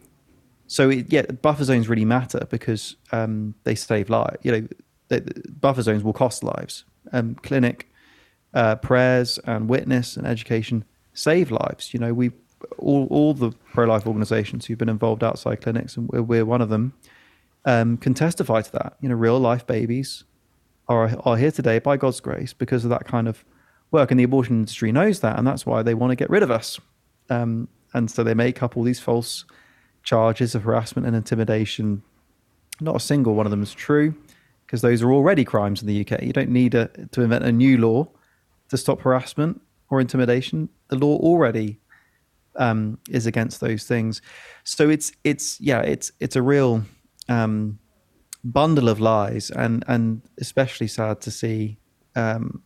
Speaker 2: so it, yeah, buffer zones really matter because um, they save lives. You know, they, buffer zones will cost lives. Um, clinic uh, prayers and witness and education save lives. You know, we all all the pro life organisations who've been involved outside clinics, and we're, we're one of them, um, can testify to that. You know, real life babies are are here today by God's grace because of that kind of work, and the abortion industry knows that, and that's why they want to get rid of us. Um, and so they make up all these false charges of harassment and intimidation. Not a single one of them is true because those are already crimes in the UK. You don't need a, to invent a new law to stop harassment or intimidation. The law already um, is against those things. So it's it's yeah it's it's a real um, bundle of lies, and and especially sad to see, um,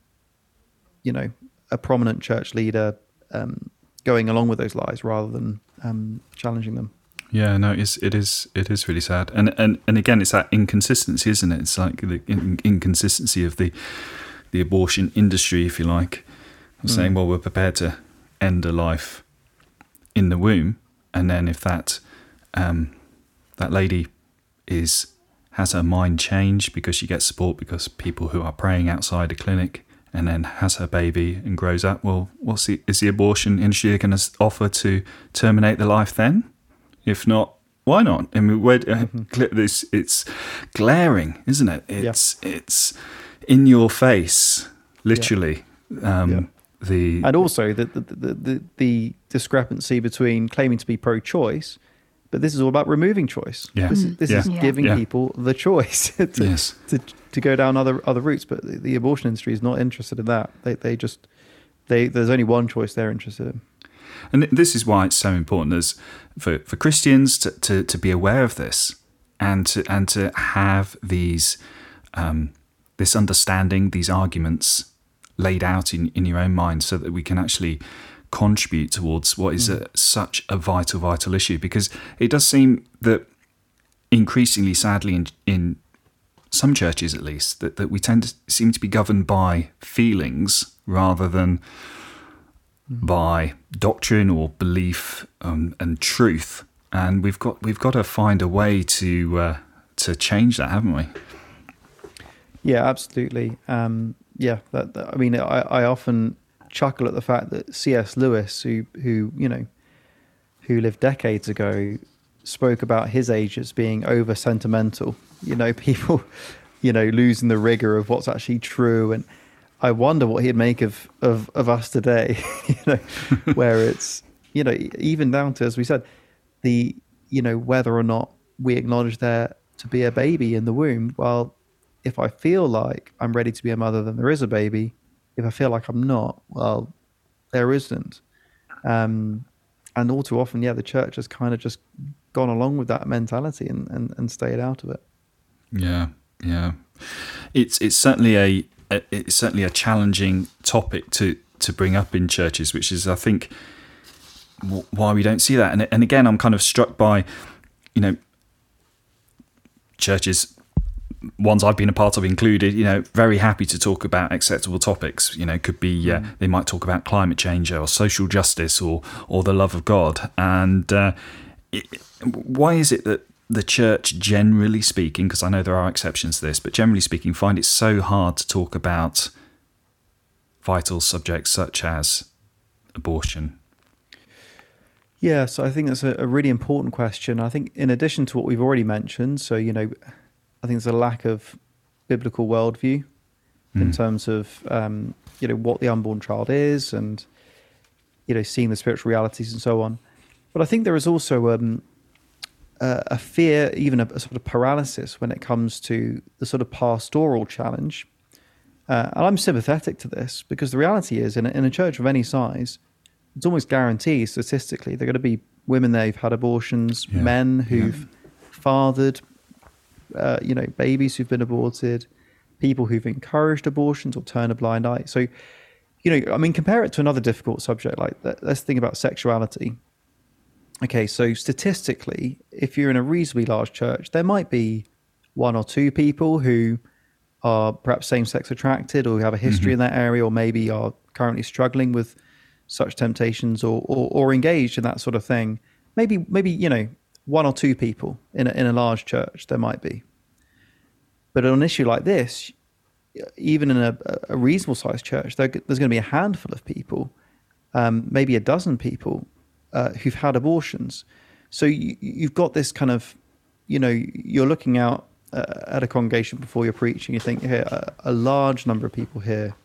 Speaker 2: you know, a prominent church leader um, going along with those lies rather than um, challenging them.
Speaker 1: Yeah, no, it's it is it is really sad, and and and again, it's that inconsistency, isn't it? It's like the in, inconsistency of the the abortion industry, if you like, mm. saying, well, we're prepared to end a life in the womb, and then if that um, that lady is has her mind changed because she gets support because people who are praying outside a clinic and then has her baby and grows up well what's the is the abortion industry going to offer to terminate the life then if not, why not? I mean, where, uh, mm-hmm. this it's glaring, isn't it? It's yeah. it's in your face, literally. Yeah. Um, yeah. The
Speaker 2: and also the the, the the, the discrepancy between claiming to be pro-choice, but this is all about removing choice.
Speaker 1: Yeah.
Speaker 2: This, this is giving people the choice to, yes. to to go down other other routes. But the, the abortion industry is not interested in that. They they just they there's only one choice they're interested in.
Speaker 1: And this is why it's so important as for, for Christians to, to, to be aware of this and to and to have these um, this understanding, these arguments laid out in, in your own mind so that we can actually contribute towards what is mm. a, such a vital, vital issue. Because it does seem that increasingly, sadly, in, in some churches at least, that, that we tend to seem to be governed by feelings rather than by doctrine or belief um, and truth, and we've got we've got to find a way to uh, to change that, haven't we?
Speaker 2: Yeah, absolutely. Um, yeah, that, that, I mean, I, I often chuckle at the fact that C.S. Lewis, who who you know, who lived decades ago, spoke about his age as being over sentimental. You know, people, you know, losing the rigor of what's actually true. And I wonder what he'd make of of, of us today. you know, where it's you know even down to as we said, the you know whether or not we acknowledge there to be a baby in the womb. Well, if I feel like I'm ready to be a mother, then there is a baby. If I feel like I'm not, well, there isn't. Um, and all too often, yeah, the church has kind of just gone along with that mentality and, and, and stayed out of it.
Speaker 1: Yeah, yeah. It's it's certainly a, it's certainly a challenging topic to to bring up in churches, which is I think why we don't see that. And and again, I'm kind of struck by, you know, churches ones I've been a part of included, you know, very happy to talk about acceptable topics. You know, could be uh, mm. they might talk about climate change or social justice or or the love of God. And uh, it, why is it that the church, generally speaking, because I know there are exceptions to this, but generally speaking, find it so hard to talk about vital subjects such as abortion?
Speaker 2: Yeah, so I think that's a, a really important question. I think, in addition to what we've already mentioned, so you know, I think there's a lack of biblical worldview mm. in hmm. terms of um, you know what the unborn child is and you know seeing the spiritual realities and so on. But I think there is also um, a, a, fear, even a, a, sort of paralysis when it comes to the sort of pastoral challenge. Uh, and I'm sympathetic to this because the reality is, in a, in a church of any size, it's almost guaranteed statistically there are going to be women there who've had abortions, yeah. men who've yeah. fathered, uh, you know, babies who've been aborted, people who've encouraged abortions or turn a blind eye. So, you know, I mean, compare it to another difficult subject like. Let's think about sexuality. Okay, so statistically, if you're in a reasonably large church, there might be one or two people who are perhaps same sex attracted or who have a history mm-hmm. in that area or maybe are currently struggling with such temptations or, or, or engaged in that sort of thing. Maybe, maybe, you know, one or two people in a, in a large church, there might be. But on an issue like this, even in a, a reasonable sized church, there, there's going to be a handful of people, um, maybe a dozen people uh, who've had abortions. So you, have got this kind of, you know, you're looking out uh, at a congregation before you're preaching, you think here, a, a large number of people here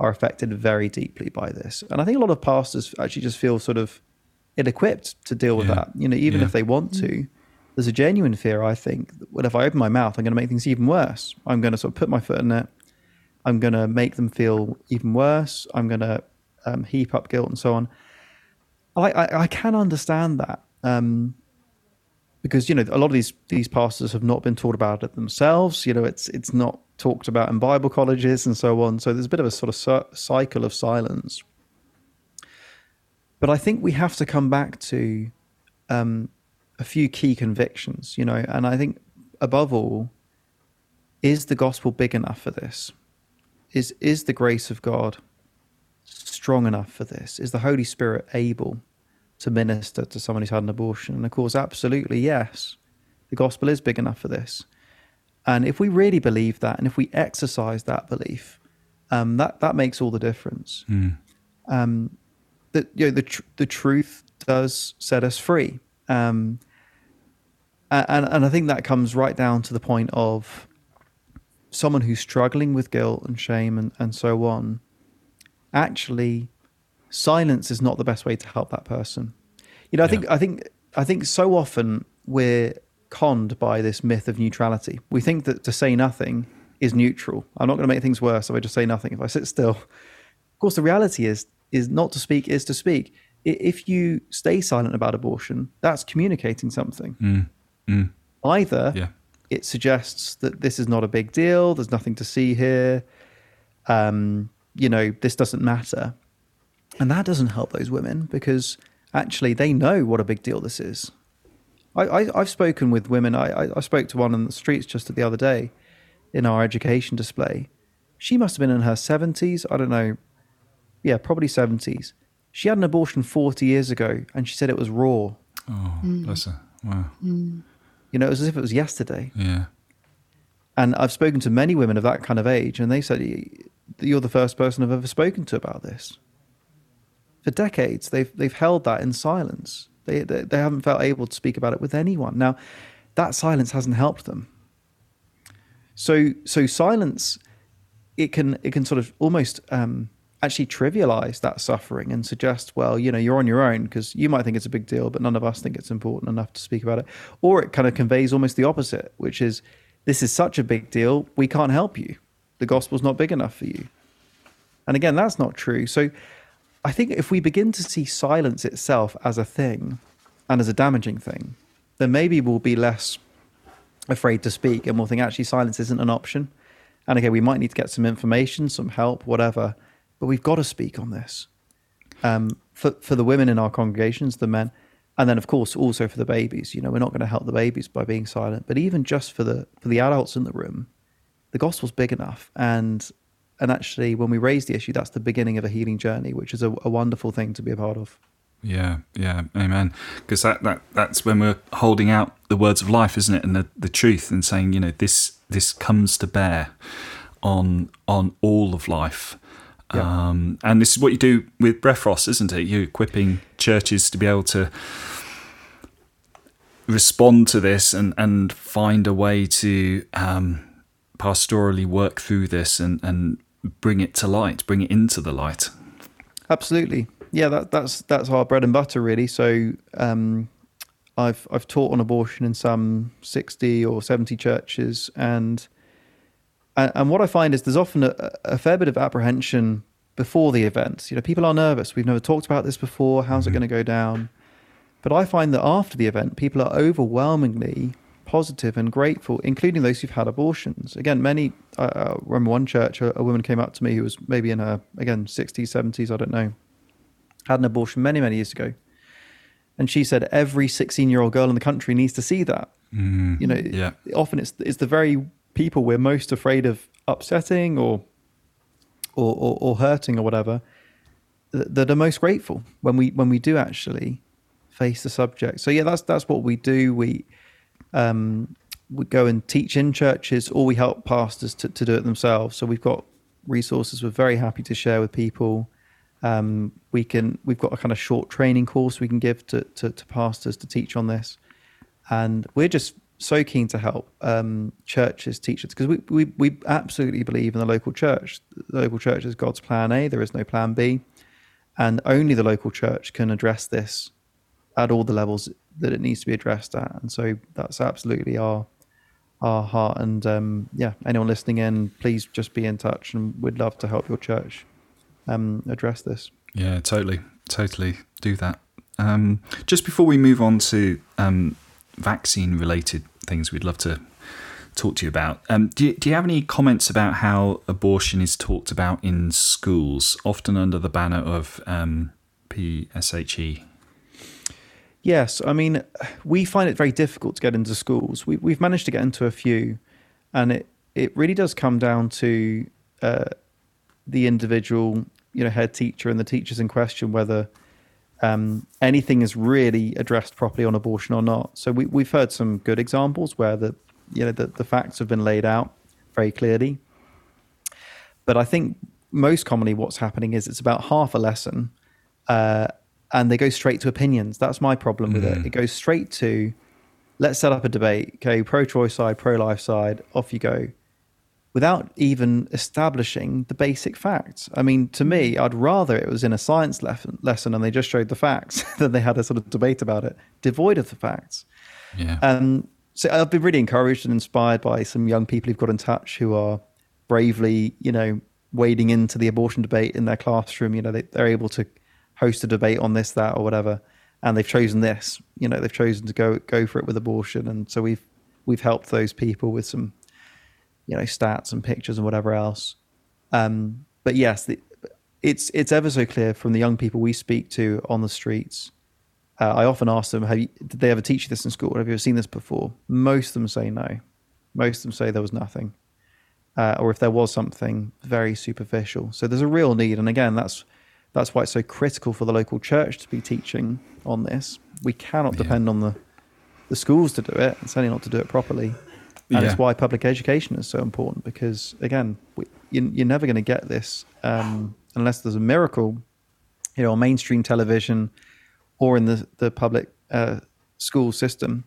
Speaker 2: are affected very deeply by this. And I think a lot of pastors actually just feel sort of ill-equipped to deal with yeah. that. You know, even yeah. if they want to, there's a genuine fear. I think that if I open my mouth, I'm going to make things even worse. I'm going to sort of put my foot in it. I'm going to make them feel even worse. I'm going to um, heap up guilt and so on. I, I, I can understand that um, because you know a lot of these these pastors have not been taught about it themselves. You know, it's it's not talked about in Bible colleges and so on. So there's a bit of a sort of cycle of silence but I think we have to come back to um, a few key convictions, you know, and I think above all, is the gospel big enough for this? Is is the grace of God strong enough for this? Is the Holy Spirit able to minister to someone who's had an abortion? And of course, absolutely yes. The gospel is big enough for this. And if we really believe that, and if we exercise that belief, um, that that makes all the difference. Mm. Um, that you know the tr- the truth does set us free. Um, and and I think that comes right down to the point of someone who's struggling with guilt and shame and, and so on. Actually, silence is not the best way to help that person. You know, I yeah. think I think I think so often we're conned by this myth of neutrality. We think that to say nothing is neutral. I'm not going to make things worse if I just say nothing. If I sit still, of course, the reality is is not to speak is to speak. If you stay silent about abortion, that's communicating something. Mm. Mm. Either yeah. it suggests that this is not a big deal, there's nothing to see here, um, you know, this doesn't matter. And that doesn't help those women because actually they know what a big deal this is. I, have spoken with women. I, I, I spoke to one on the streets just the other day in our education display. She must have been in her 70s. I don't know, yeah, probably 70s. She had an abortion 40 years ago and she said it was raw.
Speaker 1: Oh, mm. bless her. Wow. Mm.
Speaker 2: You know, it was as if it was yesterday.
Speaker 1: Yeah.
Speaker 2: And I've spoken to many women of that kind of age, and they said, You're the first person I've ever spoken to about this. For decades, they've, they've held that in silence. They, they, they haven't felt able to speak about it with anyone. Now, that silence hasn't helped them. So, so silence, it can, it can sort of almost um, actually trivialize that suffering and suggest, well, you know, you're on your own because you might think it's a big deal, but none of us think it's important enough to speak about it. Or it kind of conveys almost the opposite, which is, this is such a big deal, we can't help you. The gospel's not big enough for you. And again, that's not true. So I think if we begin to see silence itself as a thing and as a damaging thing, then maybe we'll be less afraid to speak and we'll think actually silence isn't an option. And again, we might need to get some information, some help, whatever, but we've got to speak on this. Um, for, for the women in our congregations, the men, and then of course also for the babies. You know, we're not going to help the babies by being silent, but even just for the for the adults in the room, the gospel's big enough. And and actually, when we raise the issue, that's the beginning of a healing journey, which is a, a wonderful thing to be a part of.
Speaker 1: Yeah, yeah, amen. Because that, that that's when we're holding out the words of life, isn't it, and the, the truth, and saying, you know, this this comes to bear on on all of life. Um, and this is what you do with Brephos, isn't it? You're equipping churches to be able to respond to this and, and find a way to um, pastorally work through this and, and bring it to light, bring it into the light.
Speaker 2: Absolutely, yeah. That, that's that's our bread and butter, really. So um, I've I've taught on abortion in some sixty or seventy churches, and and, and what I find is there's often a, a, fair bit of apprehension before the event. You know, people are nervous. We've never talked about this before. How's mm-hmm. it going to go down? But I find that after the event, people are overwhelmingly positive and grateful, including those who've had abortions. Again, many. I remember one church, a, a woman came up to me who was maybe in her again 60s, 70s, I don't know, had an abortion many, many years ago, and she said every 16 year old girl in the country needs to see that. Mm, you know, yeah. often it's it's the very people we're most afraid of upsetting or or, or, or hurting or whatever that are most grateful when we when we do actually face the subject. So yeah, that's that's what we do. We um, we go and teach in churches, or we help pastors to, to do it themselves. So we've got resources we're very happy to share with people. Um, we can we've got a kind of short training course we can give to, to, to pastors to teach on this, and we're just so keen to help um, churches, teachers, because we, we, we absolutely believe in the local church. The local church is God's plan A, there is no plan B. And only the local church can address this at all the levels that it needs to be addressed at. And so that's absolutely our our heart. And um, yeah, anyone listening in, please just be in touch and we'd love to help your church um, address this.
Speaker 1: Yeah, totally. Totally do that. Um, just before we move on to um, vaccine related things we'd love to talk to you about. Um, do, you, do you have any comments about how abortion is talked about in schools, often under the banner of um, PSHE?
Speaker 2: Yes, I mean, we find it very difficult to get into schools. We, we've managed to get into a few, and it, it really does come down to uh, the individual, you know, head teacher and the teachers in question whether um, anything is really addressed properly on abortion or not. So we, we've heard some good examples where the you know the, the facts have been laid out very clearly. But I think most commonly what's happening is it's about half a lesson, uh, and they go straight to opinions. That's my problem with mm. it. It goes straight to let's set up a debate. Okay, pro-choice side, pro-life side, off you go without even establishing the basic facts. I mean, to me, mm. I'd rather it was in a science lesson, lesson and they just showed the facts than they had a sort of debate about it, devoid of the facts. Yeah. And so I've been really encouraged and inspired by some young people who've got in touch who are bravely, you know, wading into the abortion debate in their classroom. You know, they, they're able to host a debate on this, that, or whatever, and they've chosen this. You know, they've chosen to go go for it with abortion, and so we've we've helped those people with some you know stats and pictures and whatever else. Um, but yes, the, it's it's ever so clear from the young people we speak to on the streets. Uh, I often ask them, "Have you, did they ever teach you this in school? Have you ever seen this before?" Most of them say no. Most of them say there was nothing, uh, or if there was something, very superficial. So there's a real need, and again, that's that's why it's so critical for the local church to be teaching on this. We cannot yeah. depend on the the schools to do it, and certainly not to do it properly. And
Speaker 1: Yeah.
Speaker 2: it's why public education is so important because, again, we, you, you're never going to get this um, unless there's a miracle, you know, on mainstream television or in the, the public uh, school system,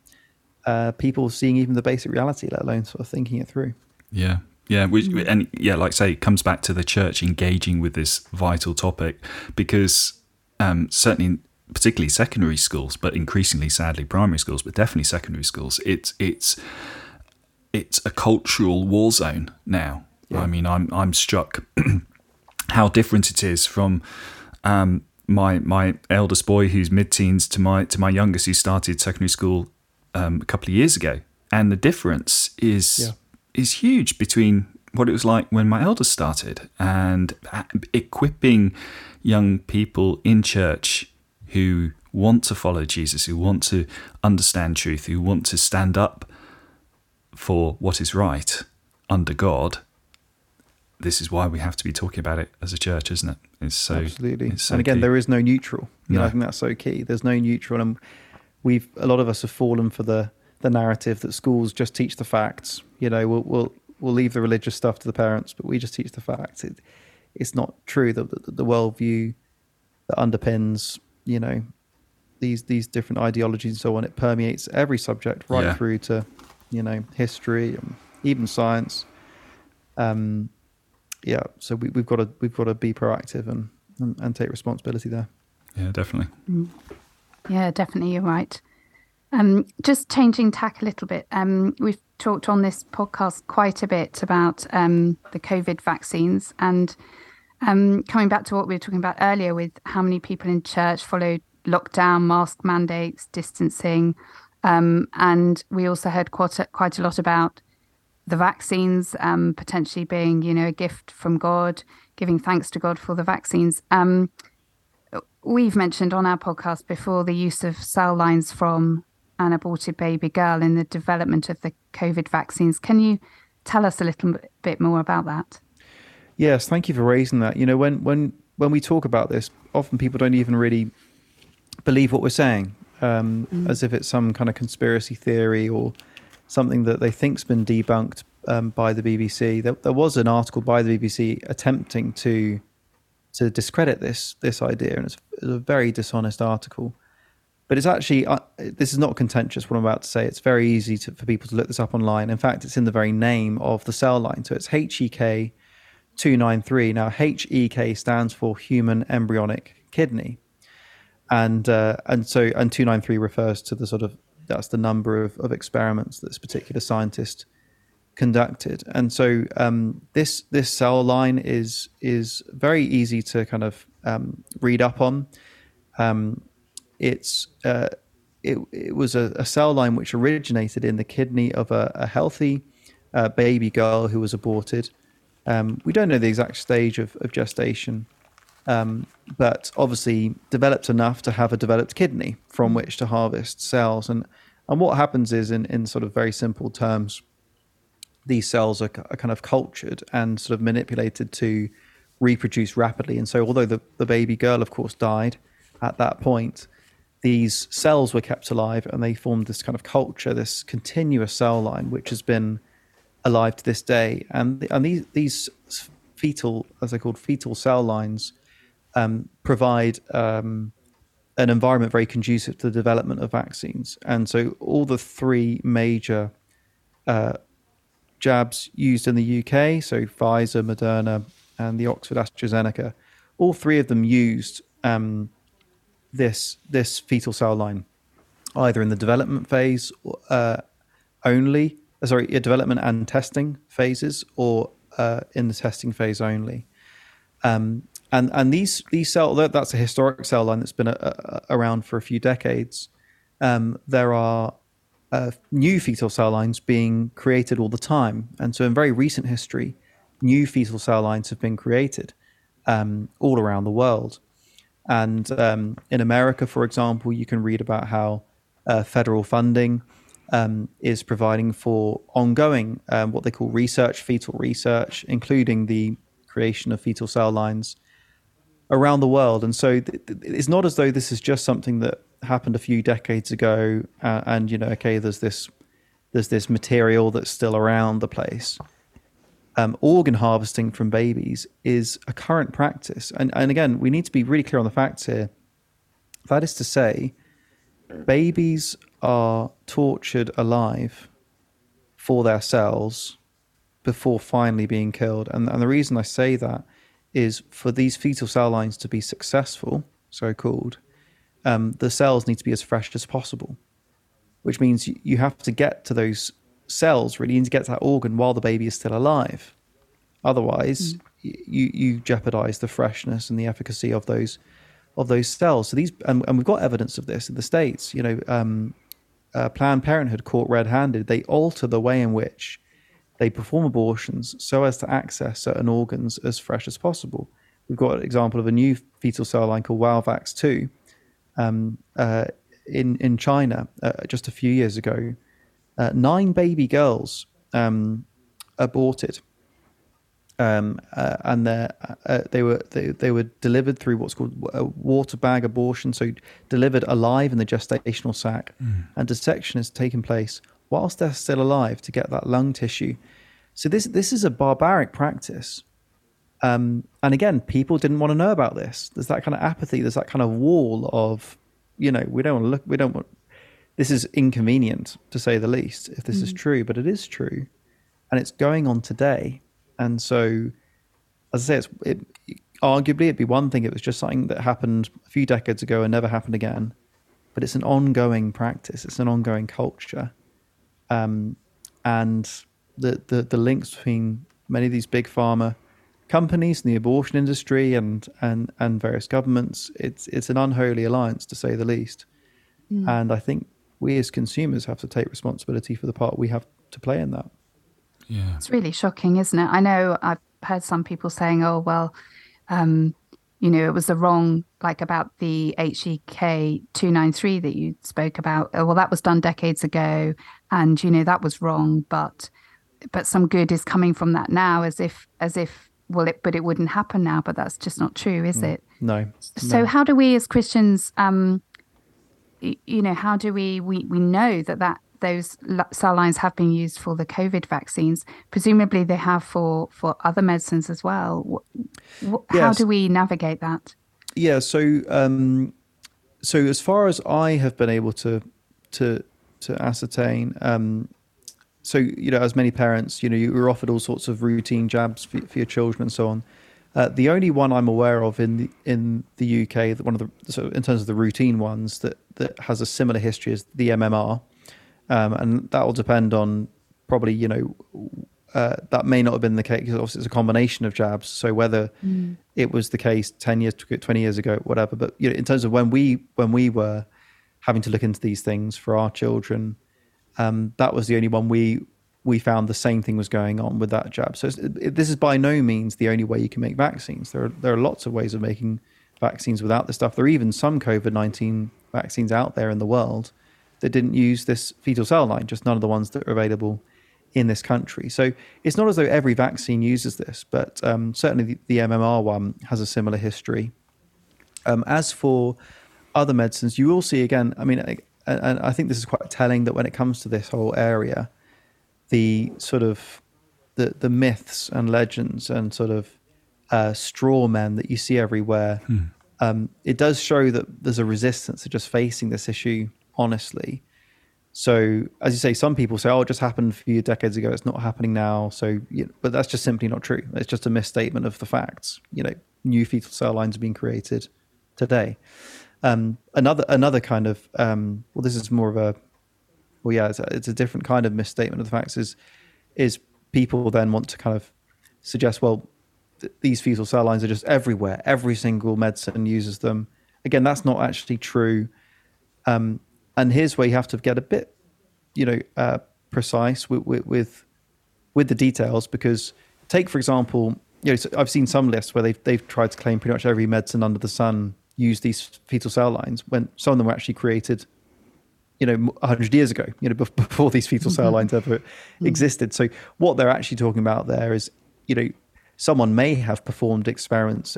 Speaker 2: uh, people seeing even the basic reality, let alone sort of thinking it through.
Speaker 1: Yeah. Yeah, which, and yeah, like I say, it comes back to the church engaging with this vital topic because um, certainly, particularly secondary schools, but increasingly, sadly, primary schools, but definitely secondary schools, it's it's it's a cultural war zone now. I mean, I'm I'm struck how different it is from um, my my eldest boy who's mid-teens to my to my youngest who started secondary school um, a couple of years ago, and the difference is
Speaker 2: Yeah.
Speaker 1: is huge between what it was like when my eldest started and uh, equipping young people in church who want to follow Jesus, who want to understand truth, who want to stand up for what is right under God. This is why we have to be talking about it as a church, isn't it? It's so
Speaker 2: Absolutely.
Speaker 1: it's so
Speaker 2: and again,
Speaker 1: key.
Speaker 2: there is no neutral. You know, I think that's so key. There's no neutral, and we've a lot of us have fallen for the the narrative that schools just teach the facts. You know, we'll we'll we'll leave the religious stuff to the parents, but we just teach the facts. It, it's not true. The, the the worldview that underpins, you know, these these different ideologies and so on, it permeates every subject right
Speaker 1: Yeah.
Speaker 2: through to, you know, history and even science. Um, yeah. So we, we've got to we've got to be proactive and, and and take responsibility there.
Speaker 1: yeah, definitely.
Speaker 3: Yeah, definitely, you're right. Um, just changing tack a little bit. Um, we've talked on this podcast quite a bit about um, the COVID vaccines and um, coming back to what we were talking about earlier with how many people in church followed lockdown, mask mandates, distancing. Um, and we also heard quite a, quite a lot about the vaccines um, potentially being, you know, a gift from God, giving thanks to God for the vaccines. Um, we've mentioned on our podcast before the use of cell lines from an aborted baby girl in the development of the COVID vaccines. Can you tell us a little bit- more about that?
Speaker 2: Yes, thank you for raising that. You know, when when when we talk about this, often people don't even really believe what we're saying, um, as if it's some kind of conspiracy theory or something that they think's been debunked um, by the BBC. There, there was an article by the BBC attempting to to discredit this this idea, and it's, it's a very dishonest article. But it's actually uh, this is not contentious. What I'm about to say, it's very easy to, for people to look this up online. In fact, it's in the very name of the cell line. So it's HEK 293. Now, HEK stands for human embryonic kidney, and uh, and so and 293 refers to the sort of that's the number of, of experiments that this particular scientist conducted. And so um, this this cell line is is very easy to kind of um, read up on. Um, it's uh, it, it was a, a cell line which originated in the kidney of a, a healthy uh, baby girl who was aborted. Um, we don't know the exact stage of, of gestation, um, but obviously developed enough to have a developed kidney from which to harvest cells. And and what happens is, in, in sort of very simple terms, these cells are, are kind of cultured and sort of manipulated to reproduce rapidly. And so, although the, the baby girl, of course, died at that point, these cells were kept alive and they formed this kind of culture, this continuous cell line, which has been alive to this day. And and these these fetal, as they're called, fetal cell lines, um, provide um, an environment very conducive to the development of vaccines. And so, all the three major uh, jabs used in the UK, so Pfizer, Moderna, and the Oxford AstraZeneca, all three of them used um, this this fetal cell line, either in the development phase uh, only, uh, sorry, development and testing phases, or uh, in the testing phase only. Um, and and these these cell that- that's a historic cell line that's been uh, uh, around for a few decades. Um, there are uh, new fetal cell lines being created all the time, and so in very recent history, new fetal cell lines have been created um, all around the world. And um, in America, for example, you can read about how uh, federal funding um, is providing for ongoing um, what they call research, fetal research, including the creation of fetal cell lines around the world. And so th- th- it's not as though this is just something that happened a few decades ago, uh, and you know, okay, there's this there's this material that's still around the place. Um, organ harvesting from babies is a current practice. And, and again, we need to be really clear on the facts here. That is to say, babies are tortured alive for their cells before finally being killed. And, and the reason I say that is for these fetal cell lines to be successful, so called, um, the cells need to be as fresh as possible, which means you, have to get to those cells, really, you need to get to that organ while the baby is still alive. Otherwise, mm. you, you jeopardize the freshness and the efficacy of those of those cells. So these, and, and we've got evidence of this in the states. You know, um, uh, Planned Parenthood caught red-handed. They alter the way in which they perform abortions so as to access certain organs as fresh as possible. We've got an example of a new fetal cell line called Walvax 2 um, uh, in, in China uh, just a few years ago. Uh, nine baby girls um, aborted. Um, uh, and uh, they were they, they were delivered through what's called a water bag abortion, so delivered alive in the gestational sac, mm. and dissection has taken place whilst they're still alive to get that lung tissue. So this this is a barbaric practice. Um, and again, people didn't want to know about this. There's that kind of apathy. There's that kind of wall of, you know, we don't want to look. We don't want. This is inconvenient to say the least. If this mm. is true, but it is true, and it's going on today. And so, as I say, it's it, arguably it'd be one thing. It was just something that happened a few decades ago and never happened again. But it's an ongoing practice. It's an ongoing culture um, and the, the the links between many of these big pharma companies and the abortion industry and and and various governments it's it's an unholy alliance to say the least mm. and i think we as consumers have to take responsibility for the part we have to play in that
Speaker 3: yeah it's really shocking isn't it i know i've heard some people saying oh well um, you know, it was the wrong, like about the HEK 293 that you spoke about. Oh, well, that was done decades ago. And, you know, that was wrong. But, but some good is coming from that now as if, as if, well, it, but it wouldn't happen now. But that's just not true, is mm. it?
Speaker 2: No.
Speaker 3: So,
Speaker 2: no.
Speaker 3: how do we as Christians, um, you know, how do we, we, we know that that those cell lines have been used for the COVID vaccines. Presumably, they have for for other medicines as well. Yes. How do we navigate that?
Speaker 2: Yeah. So, um, so as far as I have been able to to to ascertain, um, so you know, as many parents, you know, you were offered all sorts of routine jabs for, for your children and so on. Uh, the only one I'm aware of in the in the UK, one of the so in terms of the routine ones that that has a similar history is the MMR, um, and that will depend on probably you know uh, that may not have been the case because obviously it's a combination of jabs. So whether mm. it was the case ten years, twenty years ago, whatever. But you know, in terms of when we when we were having to look into these things for our children, um, that was the only one we we found the same thing was going on with that jab. So it, this is by no means the only way you can make vaccines. There are there are lots of ways of making vaccines without this stuff. There are even some COVID nineteen vaccines out there in the world that didn't use this fetal cell line, just none of the ones that are available in this country. So it's not as though every vaccine uses this, but um, certainly the, the, MMR one has a similar history. Um, as for other medicines, you will see again, I mean, and I think this is quite telling that when it comes to this whole area, the sort of the, the myths and legends and sort of uh, straw men that you see everywhere, hmm. um, it does show that there's a resistance to just facing this issue honestly. So, as you say, some people say, "Oh, it just happened a few decades ago. It's not happening now." So, you know, but that's just simply not true. It's just a misstatement of the facts. You know, new fetal cell lines are being created today. Um, another another kind of um, well, this is more of a well, yeah, it's a, it's a different kind of misstatement of the facts. Is is people then want to kind of suggest, well, th- these fetal cell lines are just everywhere. Every single medicine uses them. Again, that's not actually true. Um, and here's where you have to get a bit, you know, uh, precise with, with, with the details because take for example, you know, so I've seen some lists where they've they've tried to claim pretty much every medicine under the sun used these fetal cell lines when some of them were actually created you know 100 years ago you know before these fetal cell lines ever mm. existed so what they're actually talking about there is you know someone may have performed experiments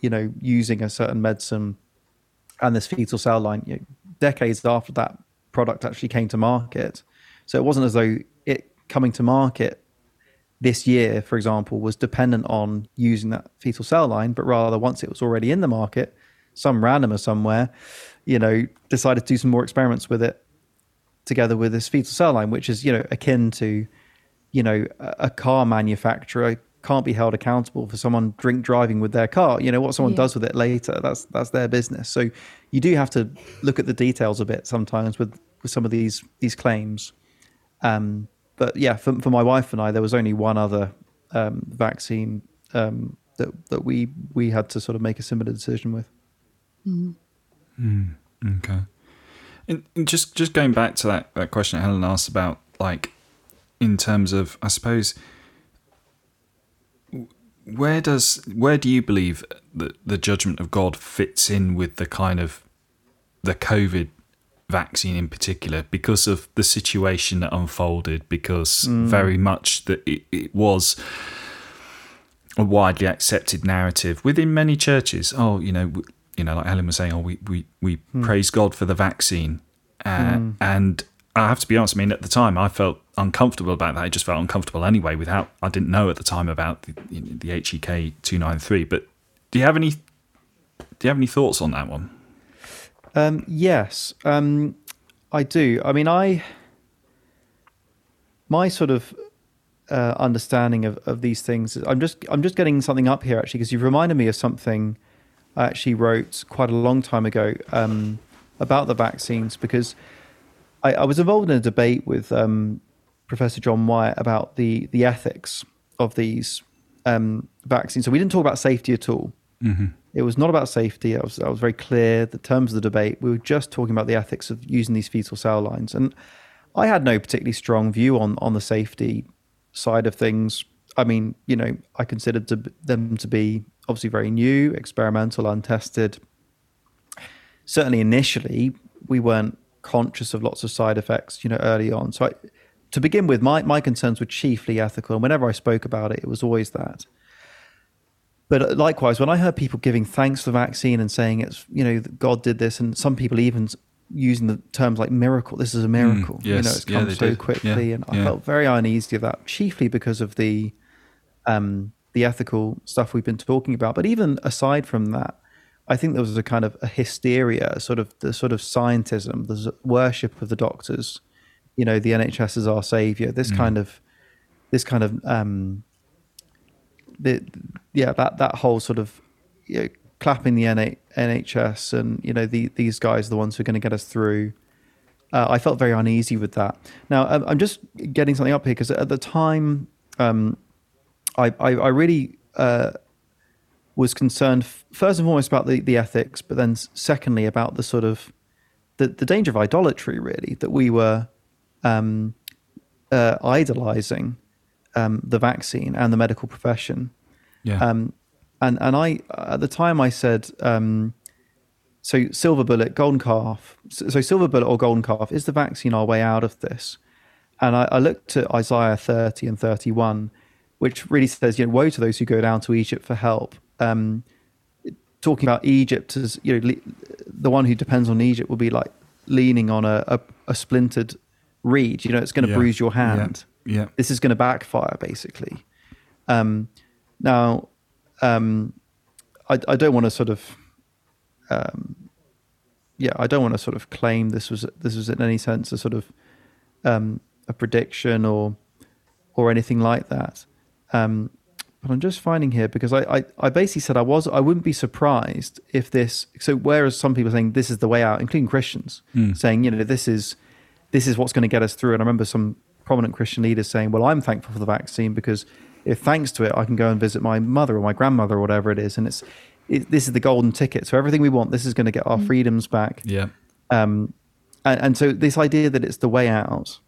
Speaker 2: you know using a certain medicine and this fetal cell line you know, decades after that product actually came to market. So it wasn't as though it coming to market this year, for example, was dependent on using that fetal cell line, but rather once it was already in the market, some randomer somewhere, you know, decided to do some more experiments with it together with this fetal cell line, which is, you know, akin to, you know, a car manufacturer can't be held accountable for someone drink driving with their car. You know, what someone yeah. does with it later, that's that's their business. So you do have to look at the details a bit sometimes with, with some of these these claims. Um, but yeah, for, for my wife and I, there was only one other um, vaccine um, that that we we had to sort of make a similar decision with.
Speaker 1: Mm. Mm, okay. And, just just going back to that, that question Helen asked about like in terms of I suppose where does where do you believe that the judgment of God fits in with the kind of the COVID vaccine in particular because of the situation that unfolded because mm. very much that it, it, was a widely accepted narrative within many churches oh you know you know like Helen was saying oh we we, we mm. praise God for the vaccine uh, mm. and I have to be honest I mean at the time I felt uncomfortable about that I just felt uncomfortable anyway without I didn't know at the time about the, the HEK 293 but do you have any do you have any thoughts on that one
Speaker 2: um, yes, um, I do. I mean, I my sort of uh, understanding of, of these things. I'm just I'm just getting something up here actually because you've reminded me of something I actually wrote quite a long time ago um, about the vaccines because I, I, was involved in a debate with um, Professor John Wyatt about the the ethics of these um, vaccines. So we didn't talk about safety at all. Mm-hmm. It was not about safety. I was, I was very clear. The terms of the debate, we were just talking about the ethics of using these fetal cell lines. And I had no particularly strong view on, on the safety side of things. I mean, you know, I considered to, them to be obviously very new, experimental, untested. Certainly initially, we weren't conscious of lots of side effects, you know, early on. So I, to begin with, my, my concerns were chiefly ethical. And whenever I spoke about it, it was always that. But likewise, when I heard people giving thanks for the vaccine and saying it's, you know, God did this, and some people even using the terms like miracle, this is a mm, miracle. Mm, yes. You know, it's come yeah, so did. quickly. Yeah, and I yeah. felt very uneasy of that, chiefly because of the um, the ethical stuff we've been talking about. But even aside from that, I think there was a kind of a hysteria, sort of the sort of scientism, the worship of the doctors. You know, the NHS is our savior. This mm. kind of this kind of um, the yeah that that whole sort of you know, clapping the NHS and you know the, these guys are the ones who are going to get us through. Uh, I felt very uneasy with that. Now I'm just getting something up here because at the time um, I, I, I really uh, was concerned first and foremost about the, the ethics, but then secondly about the sort of the, the danger of idolatry really that we were um, uh, idolizing um, the vaccine and the medical profession.
Speaker 1: Yeah. Um,
Speaker 2: and and I at the time I said, um, so silver bullet, golden calf. So, so, silver bullet or golden calf is the vaccine our way out of this. And I, I looked at Isaiah 30 and 31, which really says, you know, woe to those who go down to Egypt for help. Um, talking about Egypt as you know, le- the one who depends on Egypt will be like leaning on a, a, a splintered reed. You know, it's going to yeah. bruise your hand.
Speaker 1: Yeah. yeah.
Speaker 2: This is going to backfire, basically. Um, now, um, I, I, don't want to sort of, um, yeah, I don't want to sort of claim this was this was in any sense a sort of um, a prediction or or anything like that. Um, but I'm just finding here because I, I, I, basically said I was I wouldn't be surprised if this so whereas some people are saying this is the way out, including Christians, mm. saying you know this is this is what's going to get us through. And I remember some prominent Christian leaders saying, "Well, I'm thankful for the vaccine because if thanks to it, I can go and visit my mother or my grandmother or whatever it is, and it's it, this is the golden ticket. So everything we want, this is going to get our mm. freedoms back.
Speaker 1: Yeah.
Speaker 2: Um, and, and, so this idea that it's the way out.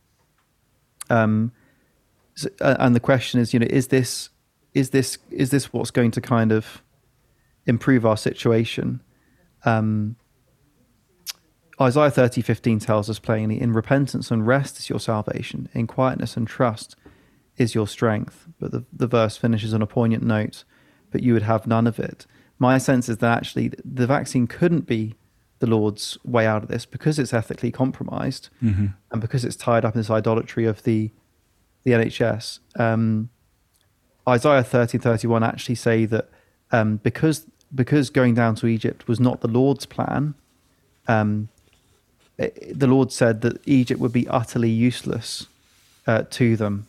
Speaker 2: Um, so, and the question is, you know, is this is this is this what's going to kind of improve our situation? Um, Isaiah thirty fifteen tells us plainly, in repentance and rest is your salvation, in quietness and trust is your strength. But the, the verse finishes on a poignant note, but you would have none of it. My sense is that actually the vaccine couldn't be the Lord's way out of this because it's ethically compromised
Speaker 1: Mm-hmm.
Speaker 2: and because it's tied up in this idolatry of the the NHS. Um, Isaiah thirty thirty one actually say that um, because because going down to Egypt was not the Lord's plan, um, it- the Lord said that Egypt would be utterly useless uh, to them.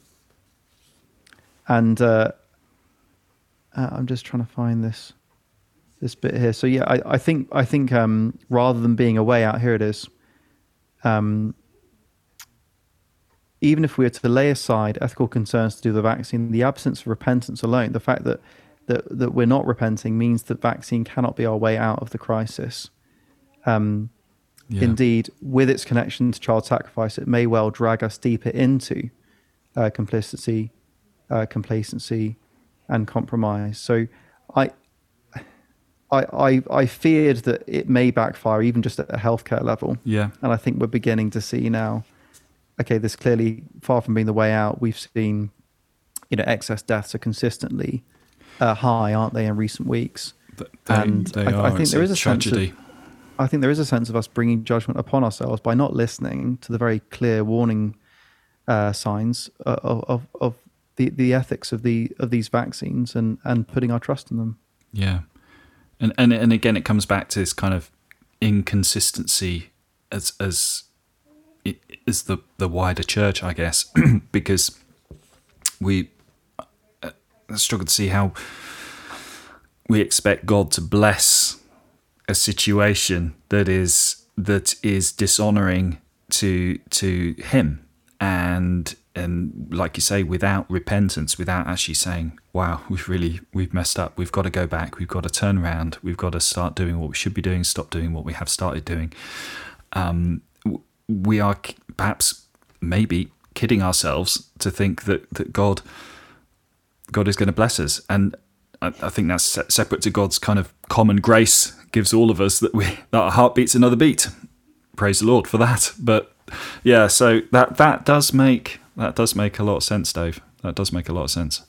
Speaker 2: And uh, uh, I'm just trying to find this this bit here. So yeah, I, I think I think um, rather than being a way out, here it is. Um, even if we were to lay aside ethical concerns to do the vaccine, the absence of repentance alone, the fact that that, that we're not repenting means that vaccine cannot be our way out of the crisis. Um,
Speaker 1: Yeah.
Speaker 2: Indeed, with its connection to child sacrifice, it may well drag us deeper into uh, complicity, uh, complacency, and compromise. So, I, I, I, I feared that it may backfire, even just at a healthcare level.
Speaker 1: Yeah.
Speaker 2: And I think we're beginning to see now. Okay, this clearly far from being the way out. We've seen, you know, excess deaths are consistently uh, high, aren't they, in recent weeks?
Speaker 1: They,
Speaker 2: And
Speaker 1: they
Speaker 2: I- I think
Speaker 1: It's
Speaker 2: there is a sense of- I think there is a sense of us bringing judgment upon ourselves by not listening to the very clear warning uh, signs uh, of, of, of the, the ethics of the of these vaccines and, and putting our trust in them.
Speaker 1: Yeah, and and and again, it comes back to this kind of inconsistency as as as the the wider church, I guess, because we uh, struggle to see how we expect God to bless a situation that is that is dishonoring to to Him, and and like you say, without repentance, without actually saying, "Wow, we've really we've messed up. We've got to go back. We've got to turn around. We've got to start doing what we should be doing. Stop doing what we have started doing." Um, we are perhaps maybe kidding ourselves to think that that God God is going to bless us, and I, I think that's se- separate to God's kind of common grace gives all of us that we that our heart beats another beat. Praise the Lord for that. But yeah, so that that does make that does make a lot of sense, Dave. That does make a lot of sense.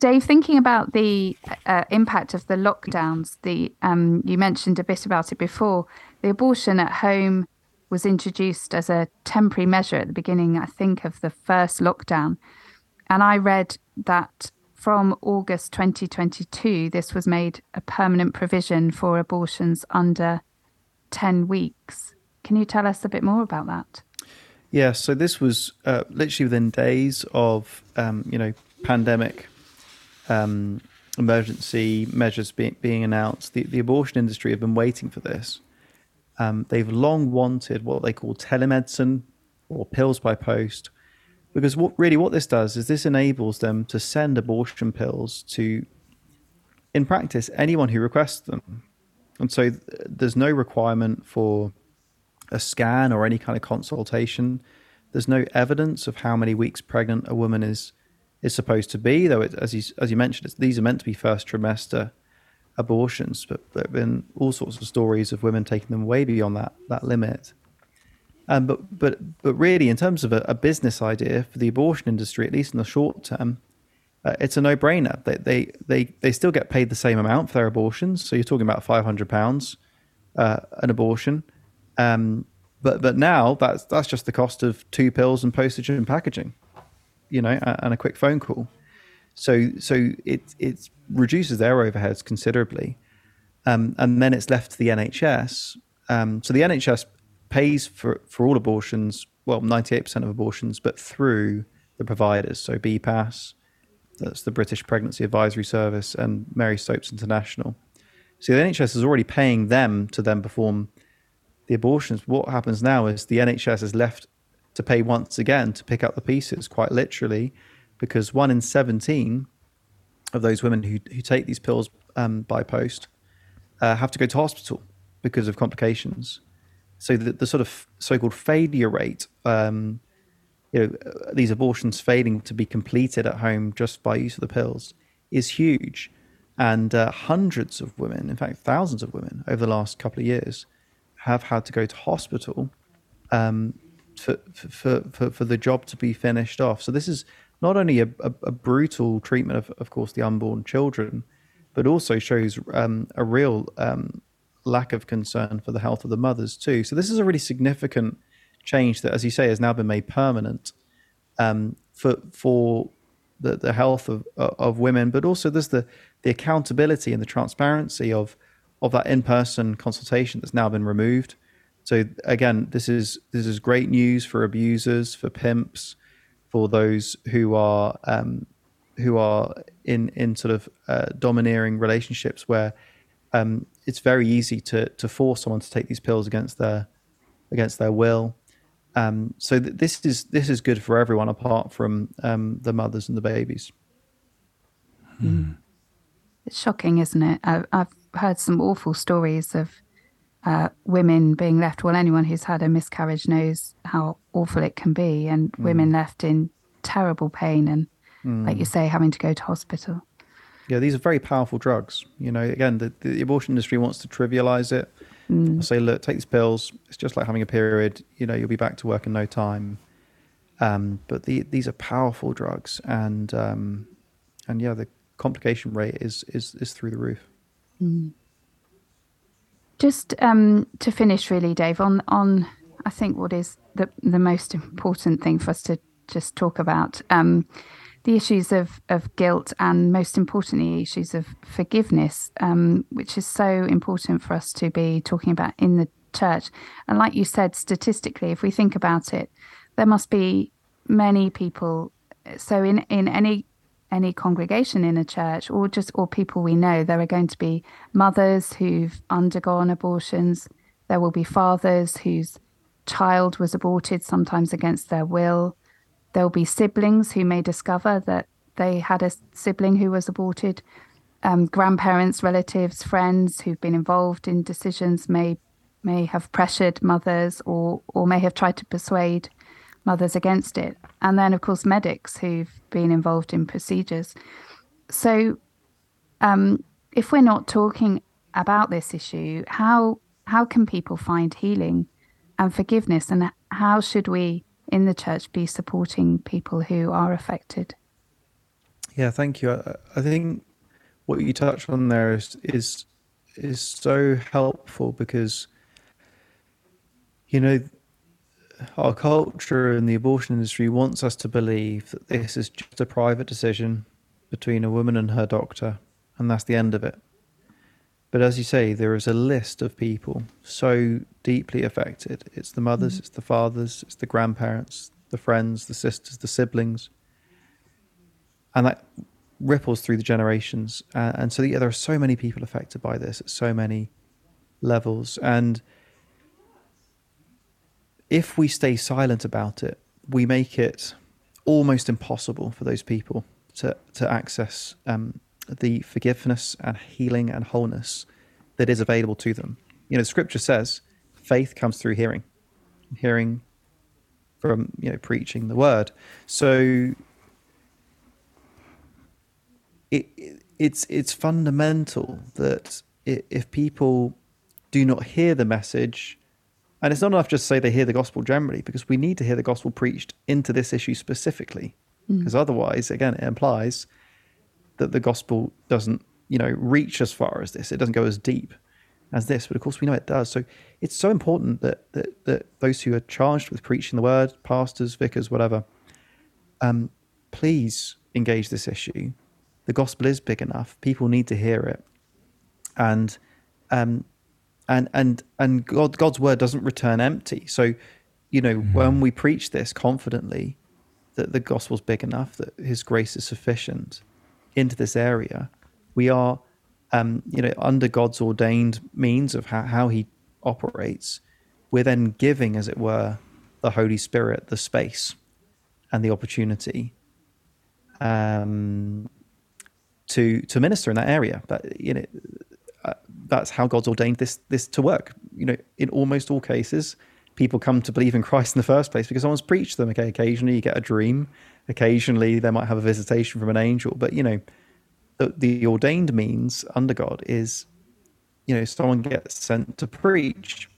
Speaker 3: Dave, thinking about the uh, impact of the lockdowns, the um, you mentioned a bit about it before. The abortion at home was introduced as a temporary measure at the beginning, I think, of the first lockdown, and I read that from August 2022, this was made a permanent provision for abortions under 10 weeks. Can you tell us a bit more about that?
Speaker 2: Yeah, so this was uh, literally within days of um, you know pandemic um, emergency measures being being announced. The the abortion industry have been waiting for this. Um, they've long wanted what they call telemedicine or pills by post, because what really what this does is this enables them to send abortion pills to, in practice, anyone who requests them, and so th- there's no requirement for a scan or any kind of consultation. There's no evidence of how many weeks pregnant a woman is is supposed to be, though it, as you as you mentioned, these are meant to be first trimester abortions, but there have been all sorts of stories of women taking them way beyond that that limit. Um, but but but really, in terms of a, a business idea for the abortion industry, at least in the short term, uh, it's a no-brainer. They, they they they still get paid the same amount for their abortions. So you're talking about five hundred pounds uh, an abortion. Um, but but now that's that's just the cost of two pills and postage and packaging, you know, and a quick phone call. So so it it reduces their overheads considerably, um, and then it's left to the NHS. Um, so the NHS pays for for all abortions, well, ninety eight percent of abortions, but through the providers. So BPAS, that's the British Pregnancy Advisory Service, and Marie Stopes International. So the NHS is already paying them to then perform the abortions. What happens now is the NHS is left to pay once again to pick up the pieces, quite literally, because one in 17 of those women who, who take these pills um, by post uh, have to go to hospital because of complications. So the, the sort of so-called failure rate, um, you know, uh, these abortions failing to be completed at home just by use of the pills, is huge. And uh, hundreds of women, in fact, thousands of women over the last couple of years, have had to go to hospital um, for, for, for, for the job to be finished off. So this is not only a, a, a brutal treatment of, of course, the unborn children, but also shows um, a real um, lack of concern for the health of the mothers too. So this is a really significant change that, as you say, has now been made permanent um, for for the, the health of of women, but also there's the the accountability and the transparency of of that in person consultation that's now been removed. So again, this is this is great news for abusers, for pimps, for those who are um, who are in in sort of uh, domineering relationships where um, it's very easy to to force someone to take these pills against their against their will. Um, so th- this is this is good for everyone apart from um, the mothers and the babies.
Speaker 3: Mm. It's shocking, isn't it? I, I've heard some awful stories of uh, women being left. Well, anyone who's had a miscarriage knows how awful it can be, and mm. women left in terrible pain and, mm. like you say, having to go to hospital.
Speaker 2: Yeah, these are very powerful drugs. You know, again, the, the abortion industry wants to trivialize it. Mm. say, look, take these pills. It's just like having a period. You know, you'll be back to work in no time. Um, but the, these are powerful drugs, and um, and yeah, the complication rate is is is through the roof. Mm.
Speaker 3: Just um, to finish, really, Dave, on on I think what is the the most important thing for us to just talk about um, the issues of of guilt and most importantly issues of forgiveness, um, which is so important for us to be talking about in the church. And like you said, statistically, if we think about it, there must be many people. So in in any any congregation in a church or just or people we know there are going to be mothers who've undergone abortions. There will be fathers whose child was aborted sometimes against their will. There will be siblings who may discover that they had a sibling who was aborted. Um, grandparents relatives friends who've been involved in decisions may may have pressured mothers or or may have tried to persuade mothers against it. And then, of course, medics who've been involved in procedures. So, um, if we're not talking about this issue, how how can people find healing and forgiveness, and how should we in the church be supporting people who are affected?
Speaker 2: Yeah, thank you. I, I think what you touched on there is is is so helpful because you know our culture and the abortion industry wants us to believe that this is just a private decision between a woman and her doctor, and that's the end of it. But as you say, there is a list of people so deeply affected. It's the mothers, mm. it's the fathers, it's the grandparents, the friends, the sisters, the siblings. And that ripples through the generations. Uh, and so yeah, there are so many people affected by this at so many levels. And if we stay silent about it, we make it almost impossible for those people to, to access um, the forgiveness and healing and wholeness that is available to them. You know, Scripture says faith comes through hearing, hearing from you know preaching the word. So it, it's it's fundamental that if people do not hear the message and it's not enough just to say they hear the gospel generally, because we need to hear the gospel preached into this issue specifically. Because mm. otherwise, again, it implies that the gospel doesn't, you know, reach as far as this. It doesn't go as deep as this. But of course, we know it does. So it's so important that that, that those who are charged with preaching the word, pastors, vicars, whatever, um, please engage this issue. The gospel is big enough. People need to hear it, and um, and and and God God's word doesn't return empty. So, you know, mm-hmm. when we preach this confidently, that the gospel's big enough, that His grace is sufficient into this area, we are, um, you know, under God's ordained means of how, how He operates. We're then giving, as it were, the Holy Spirit the space and the opportunity um, to to minister in that area. But you know, that's how God's ordained this this to work. You know, in almost all cases, people come to believe in Christ in the first place because someone's preached them. Okay, occasionally you get a dream, occasionally they might have a visitation from an angel, but you know, the, the ordained means under God is, you know, someone gets sent to preach.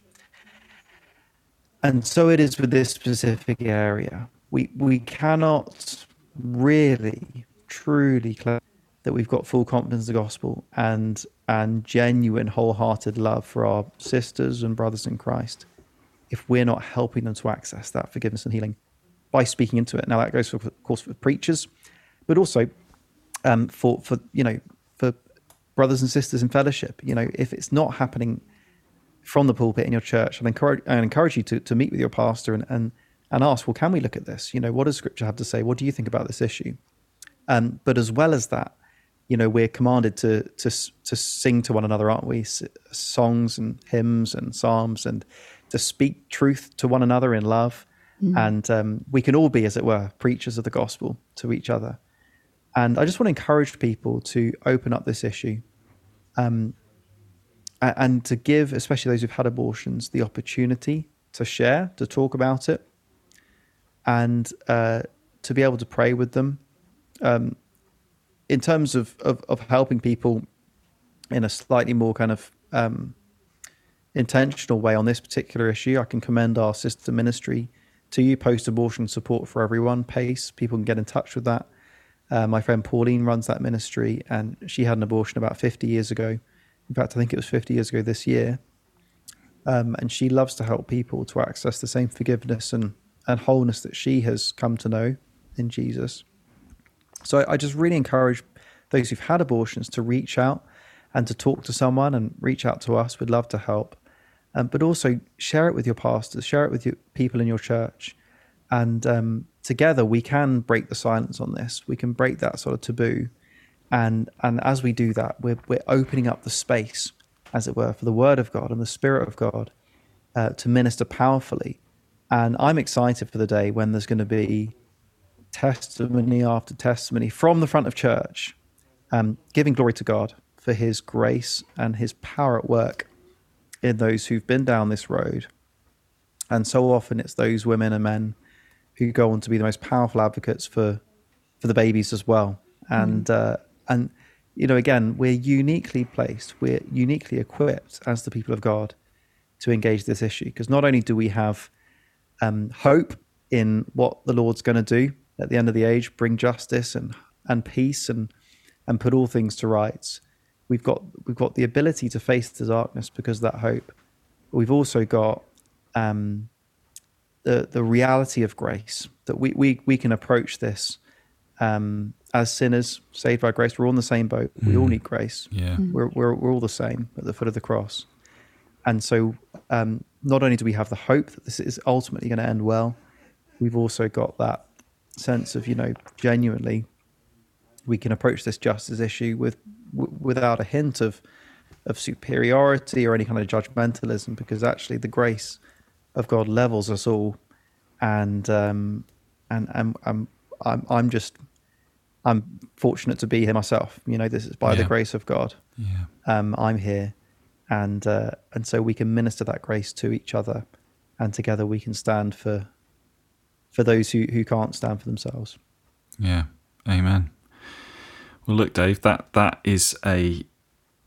Speaker 2: And so it is with this specific area. We we cannot really truly claim that we've got full confidence in the gospel and and genuine, wholehearted love for our sisters and brothers in Christ if we're not helping them to access that forgiveness and healing by speaking into it. Now, that goes, for, of course, for preachers, but also um, for, for, you know, for brothers and sisters in fellowship. You know, if it's not happening from the pulpit in your church, I encourage, I encourage you to, to meet with your pastor and, and, and ask, well, can we look at this? You know, what does scripture have to say? What do you think about this issue? Um, but as well as that, you know we're commanded to to to sing to one another aren't we? S- songs and hymns and psalms and to speak truth to one another in love. And um, we can all be as it were preachers of the gospel to each other. And i just want to encourage people to open up this issue um, and to give especially those who've had abortions the opportunity to share to talk about it and uh, to be able to pray with them. Um, in terms of, of, of helping people in a slightly more kind of um, intentional way on this particular issue, I can commend our sister ministry to you, Post Abortion Support for Everyone, PASE. People can get in touch with that. Uh, my friend Pauline runs that ministry, and she had an abortion about 50 years ago. In fact, I think it was 50 years ago this year. Um, and she loves to help people to access the same forgiveness and, and wholeness that she has come to know in Jesus. So I, I just really encourage those who've had abortions to reach out and to talk to someone and reach out to us. We'd love to help. Um, but also share it with your pastors, share it with your people in your church. And um, together we can break the silence on this. We can break that sort of taboo. And, and as we do that, we're, we're opening up the space, as it were, for the word of God and the spirit of God uh, to minister powerfully. And I'm excited for the day when there's going to be testimony after testimony from the front of church, um, giving glory to God for his grace and his power at work in those who've been down this road. And so often it's those women and men who go on to be the most powerful advocates for for the babies as well. And uh, and you know, again, we're uniquely placed, we're uniquely equipped as the people of God to engage this issue because not only do we have um, hope in what the Lord's going to do at the end of the age, bring justice and and peace and and put all things to rights. We've got we've got the ability to face the darkness because of that hope. We've also got um, the the reality of grace that we we we can approach this um, as sinners saved by grace. We're all in the same boat. We all need grace.
Speaker 1: Yeah.
Speaker 2: We're, we're we're all the same at the foot of the cross. And so, um, not only do we have the hope that this is ultimately going to end well, we've also got that sense of you know genuinely we can approach this justice issue with w- without a hint of of superiority or any kind of judgmentalism because actually the grace of God levels us all. And um and and I'm I'm I'm just I'm fortunate to be here myself. You know this is by the grace of God.
Speaker 1: Yeah.
Speaker 2: um I'm here. And uh and so we can minister that grace to each other. And together we can stand for for those who who can't stand for themselves
Speaker 1: Yeah. Amen. Well, look, Dave, that that is a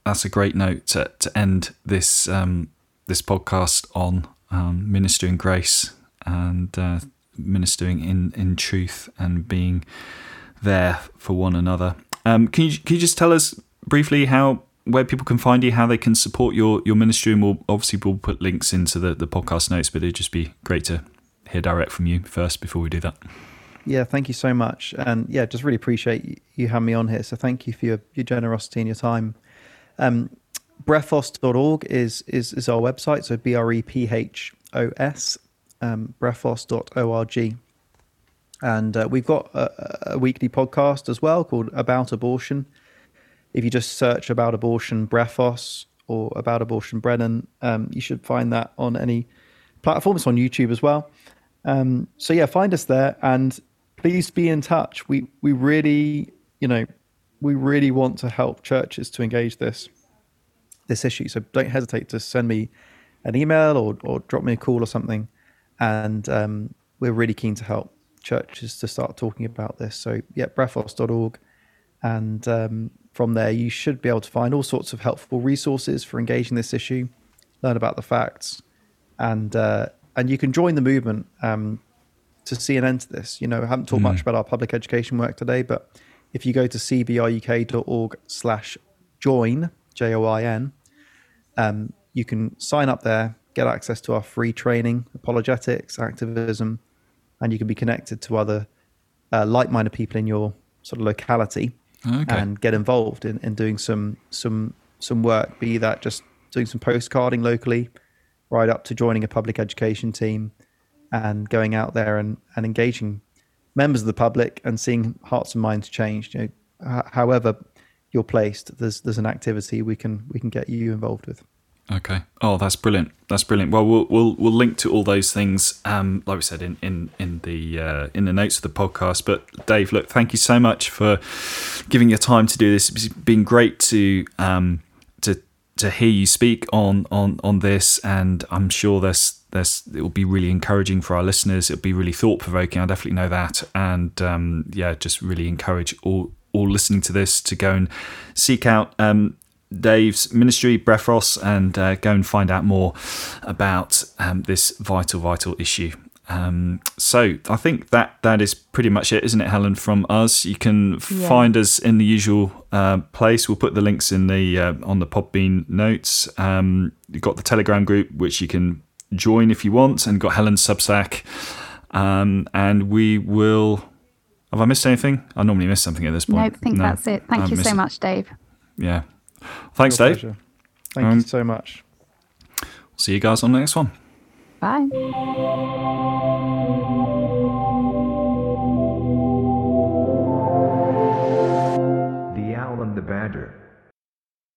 Speaker 1: that's a great note to, to end this um, this podcast on um, ministering grace and uh, ministering in, in truth and being there for one another. Um, can you can you just tell us briefly how where people can find you, how they can support your your ministry, and we'll obviously we'll put links into the, the podcast notes, but it'd just be great to hear direct from you first before we do that.
Speaker 2: Yeah, thank you so much. And yeah, just really appreciate you having me on here. So thank you for your, your generosity and your time. Um, brephos.org is, is, is our website. So B R E P H O S, um, brephos.org. And uh, we've got a, a weekly podcast as well called About Abortion. If you just search About Abortion Brephos or About Abortion Brennan, um, you should find that on any platform. It's on YouTube as well. Um, so yeah, find us there and please be in touch. We we really, you know, we really want to help churches to engage this this issue. So don't hesitate to send me an email or or drop me a call or something. And um, we're really keen to help churches to start talking about this. So yeah, brephos.org. And um, from there, you should be able to find all sorts of helpful resources for engaging this issue, learn about the facts, and uh, and you can join the movement um, to see an end to this. You know, I haven't talked much about our public education work today, but if you go to cbruk.org slash join, J O I N. Um, you can sign up there, get access to our free training, apologetics, activism, and you can be connected to other uh, like-minded people in your sort of locality
Speaker 1: Okay.
Speaker 2: and get involved in, in doing some some some work. Be that just doing some postcarding locally, right up to joining a public education team and going out there and, and engaging members of the public and seeing hearts and minds changed. You know, however you're placed, there's there's an activity we can we can get you involved with.
Speaker 1: Okay. Oh, that's brilliant. That's brilliant. Well, we'll we'll, we'll link to all those things, um, like we said in in in the uh, in the notes of the podcast. But Dave, look, thank you so much for giving your time to do this. It's been great to um, to hear you speak on on on this, and I'm sure there's there's it will be really encouraging for our listeners. It'll be really thought provoking. I definitely know that, and um, yeah, just really encourage all all listening to this to go and seek out um, Dave's ministry, Brephos, and uh, go and find out more about um, this vital, vital issue. Um, so I think that that is pretty much it, isn't it, Helen? From us, you can
Speaker 3: Yeah.
Speaker 1: find us in the usual uh, place. We'll put the links in the uh, on the Podbean notes. Um, you've got the Telegram group, which you can join if you want, and got Helen's Substack. Um, and we will. Have I missed anything? I normally miss something at this point.
Speaker 3: Nope, I think
Speaker 1: No,
Speaker 3: that's it. Thank
Speaker 1: I
Speaker 3: you so much, Dave.
Speaker 1: Yeah. Thanks,
Speaker 2: Real
Speaker 1: Dave.
Speaker 2: pleasure. Thank
Speaker 1: Um,
Speaker 2: you so much.
Speaker 1: See you guys on the next one.
Speaker 3: Bye. The Owl and the Badger.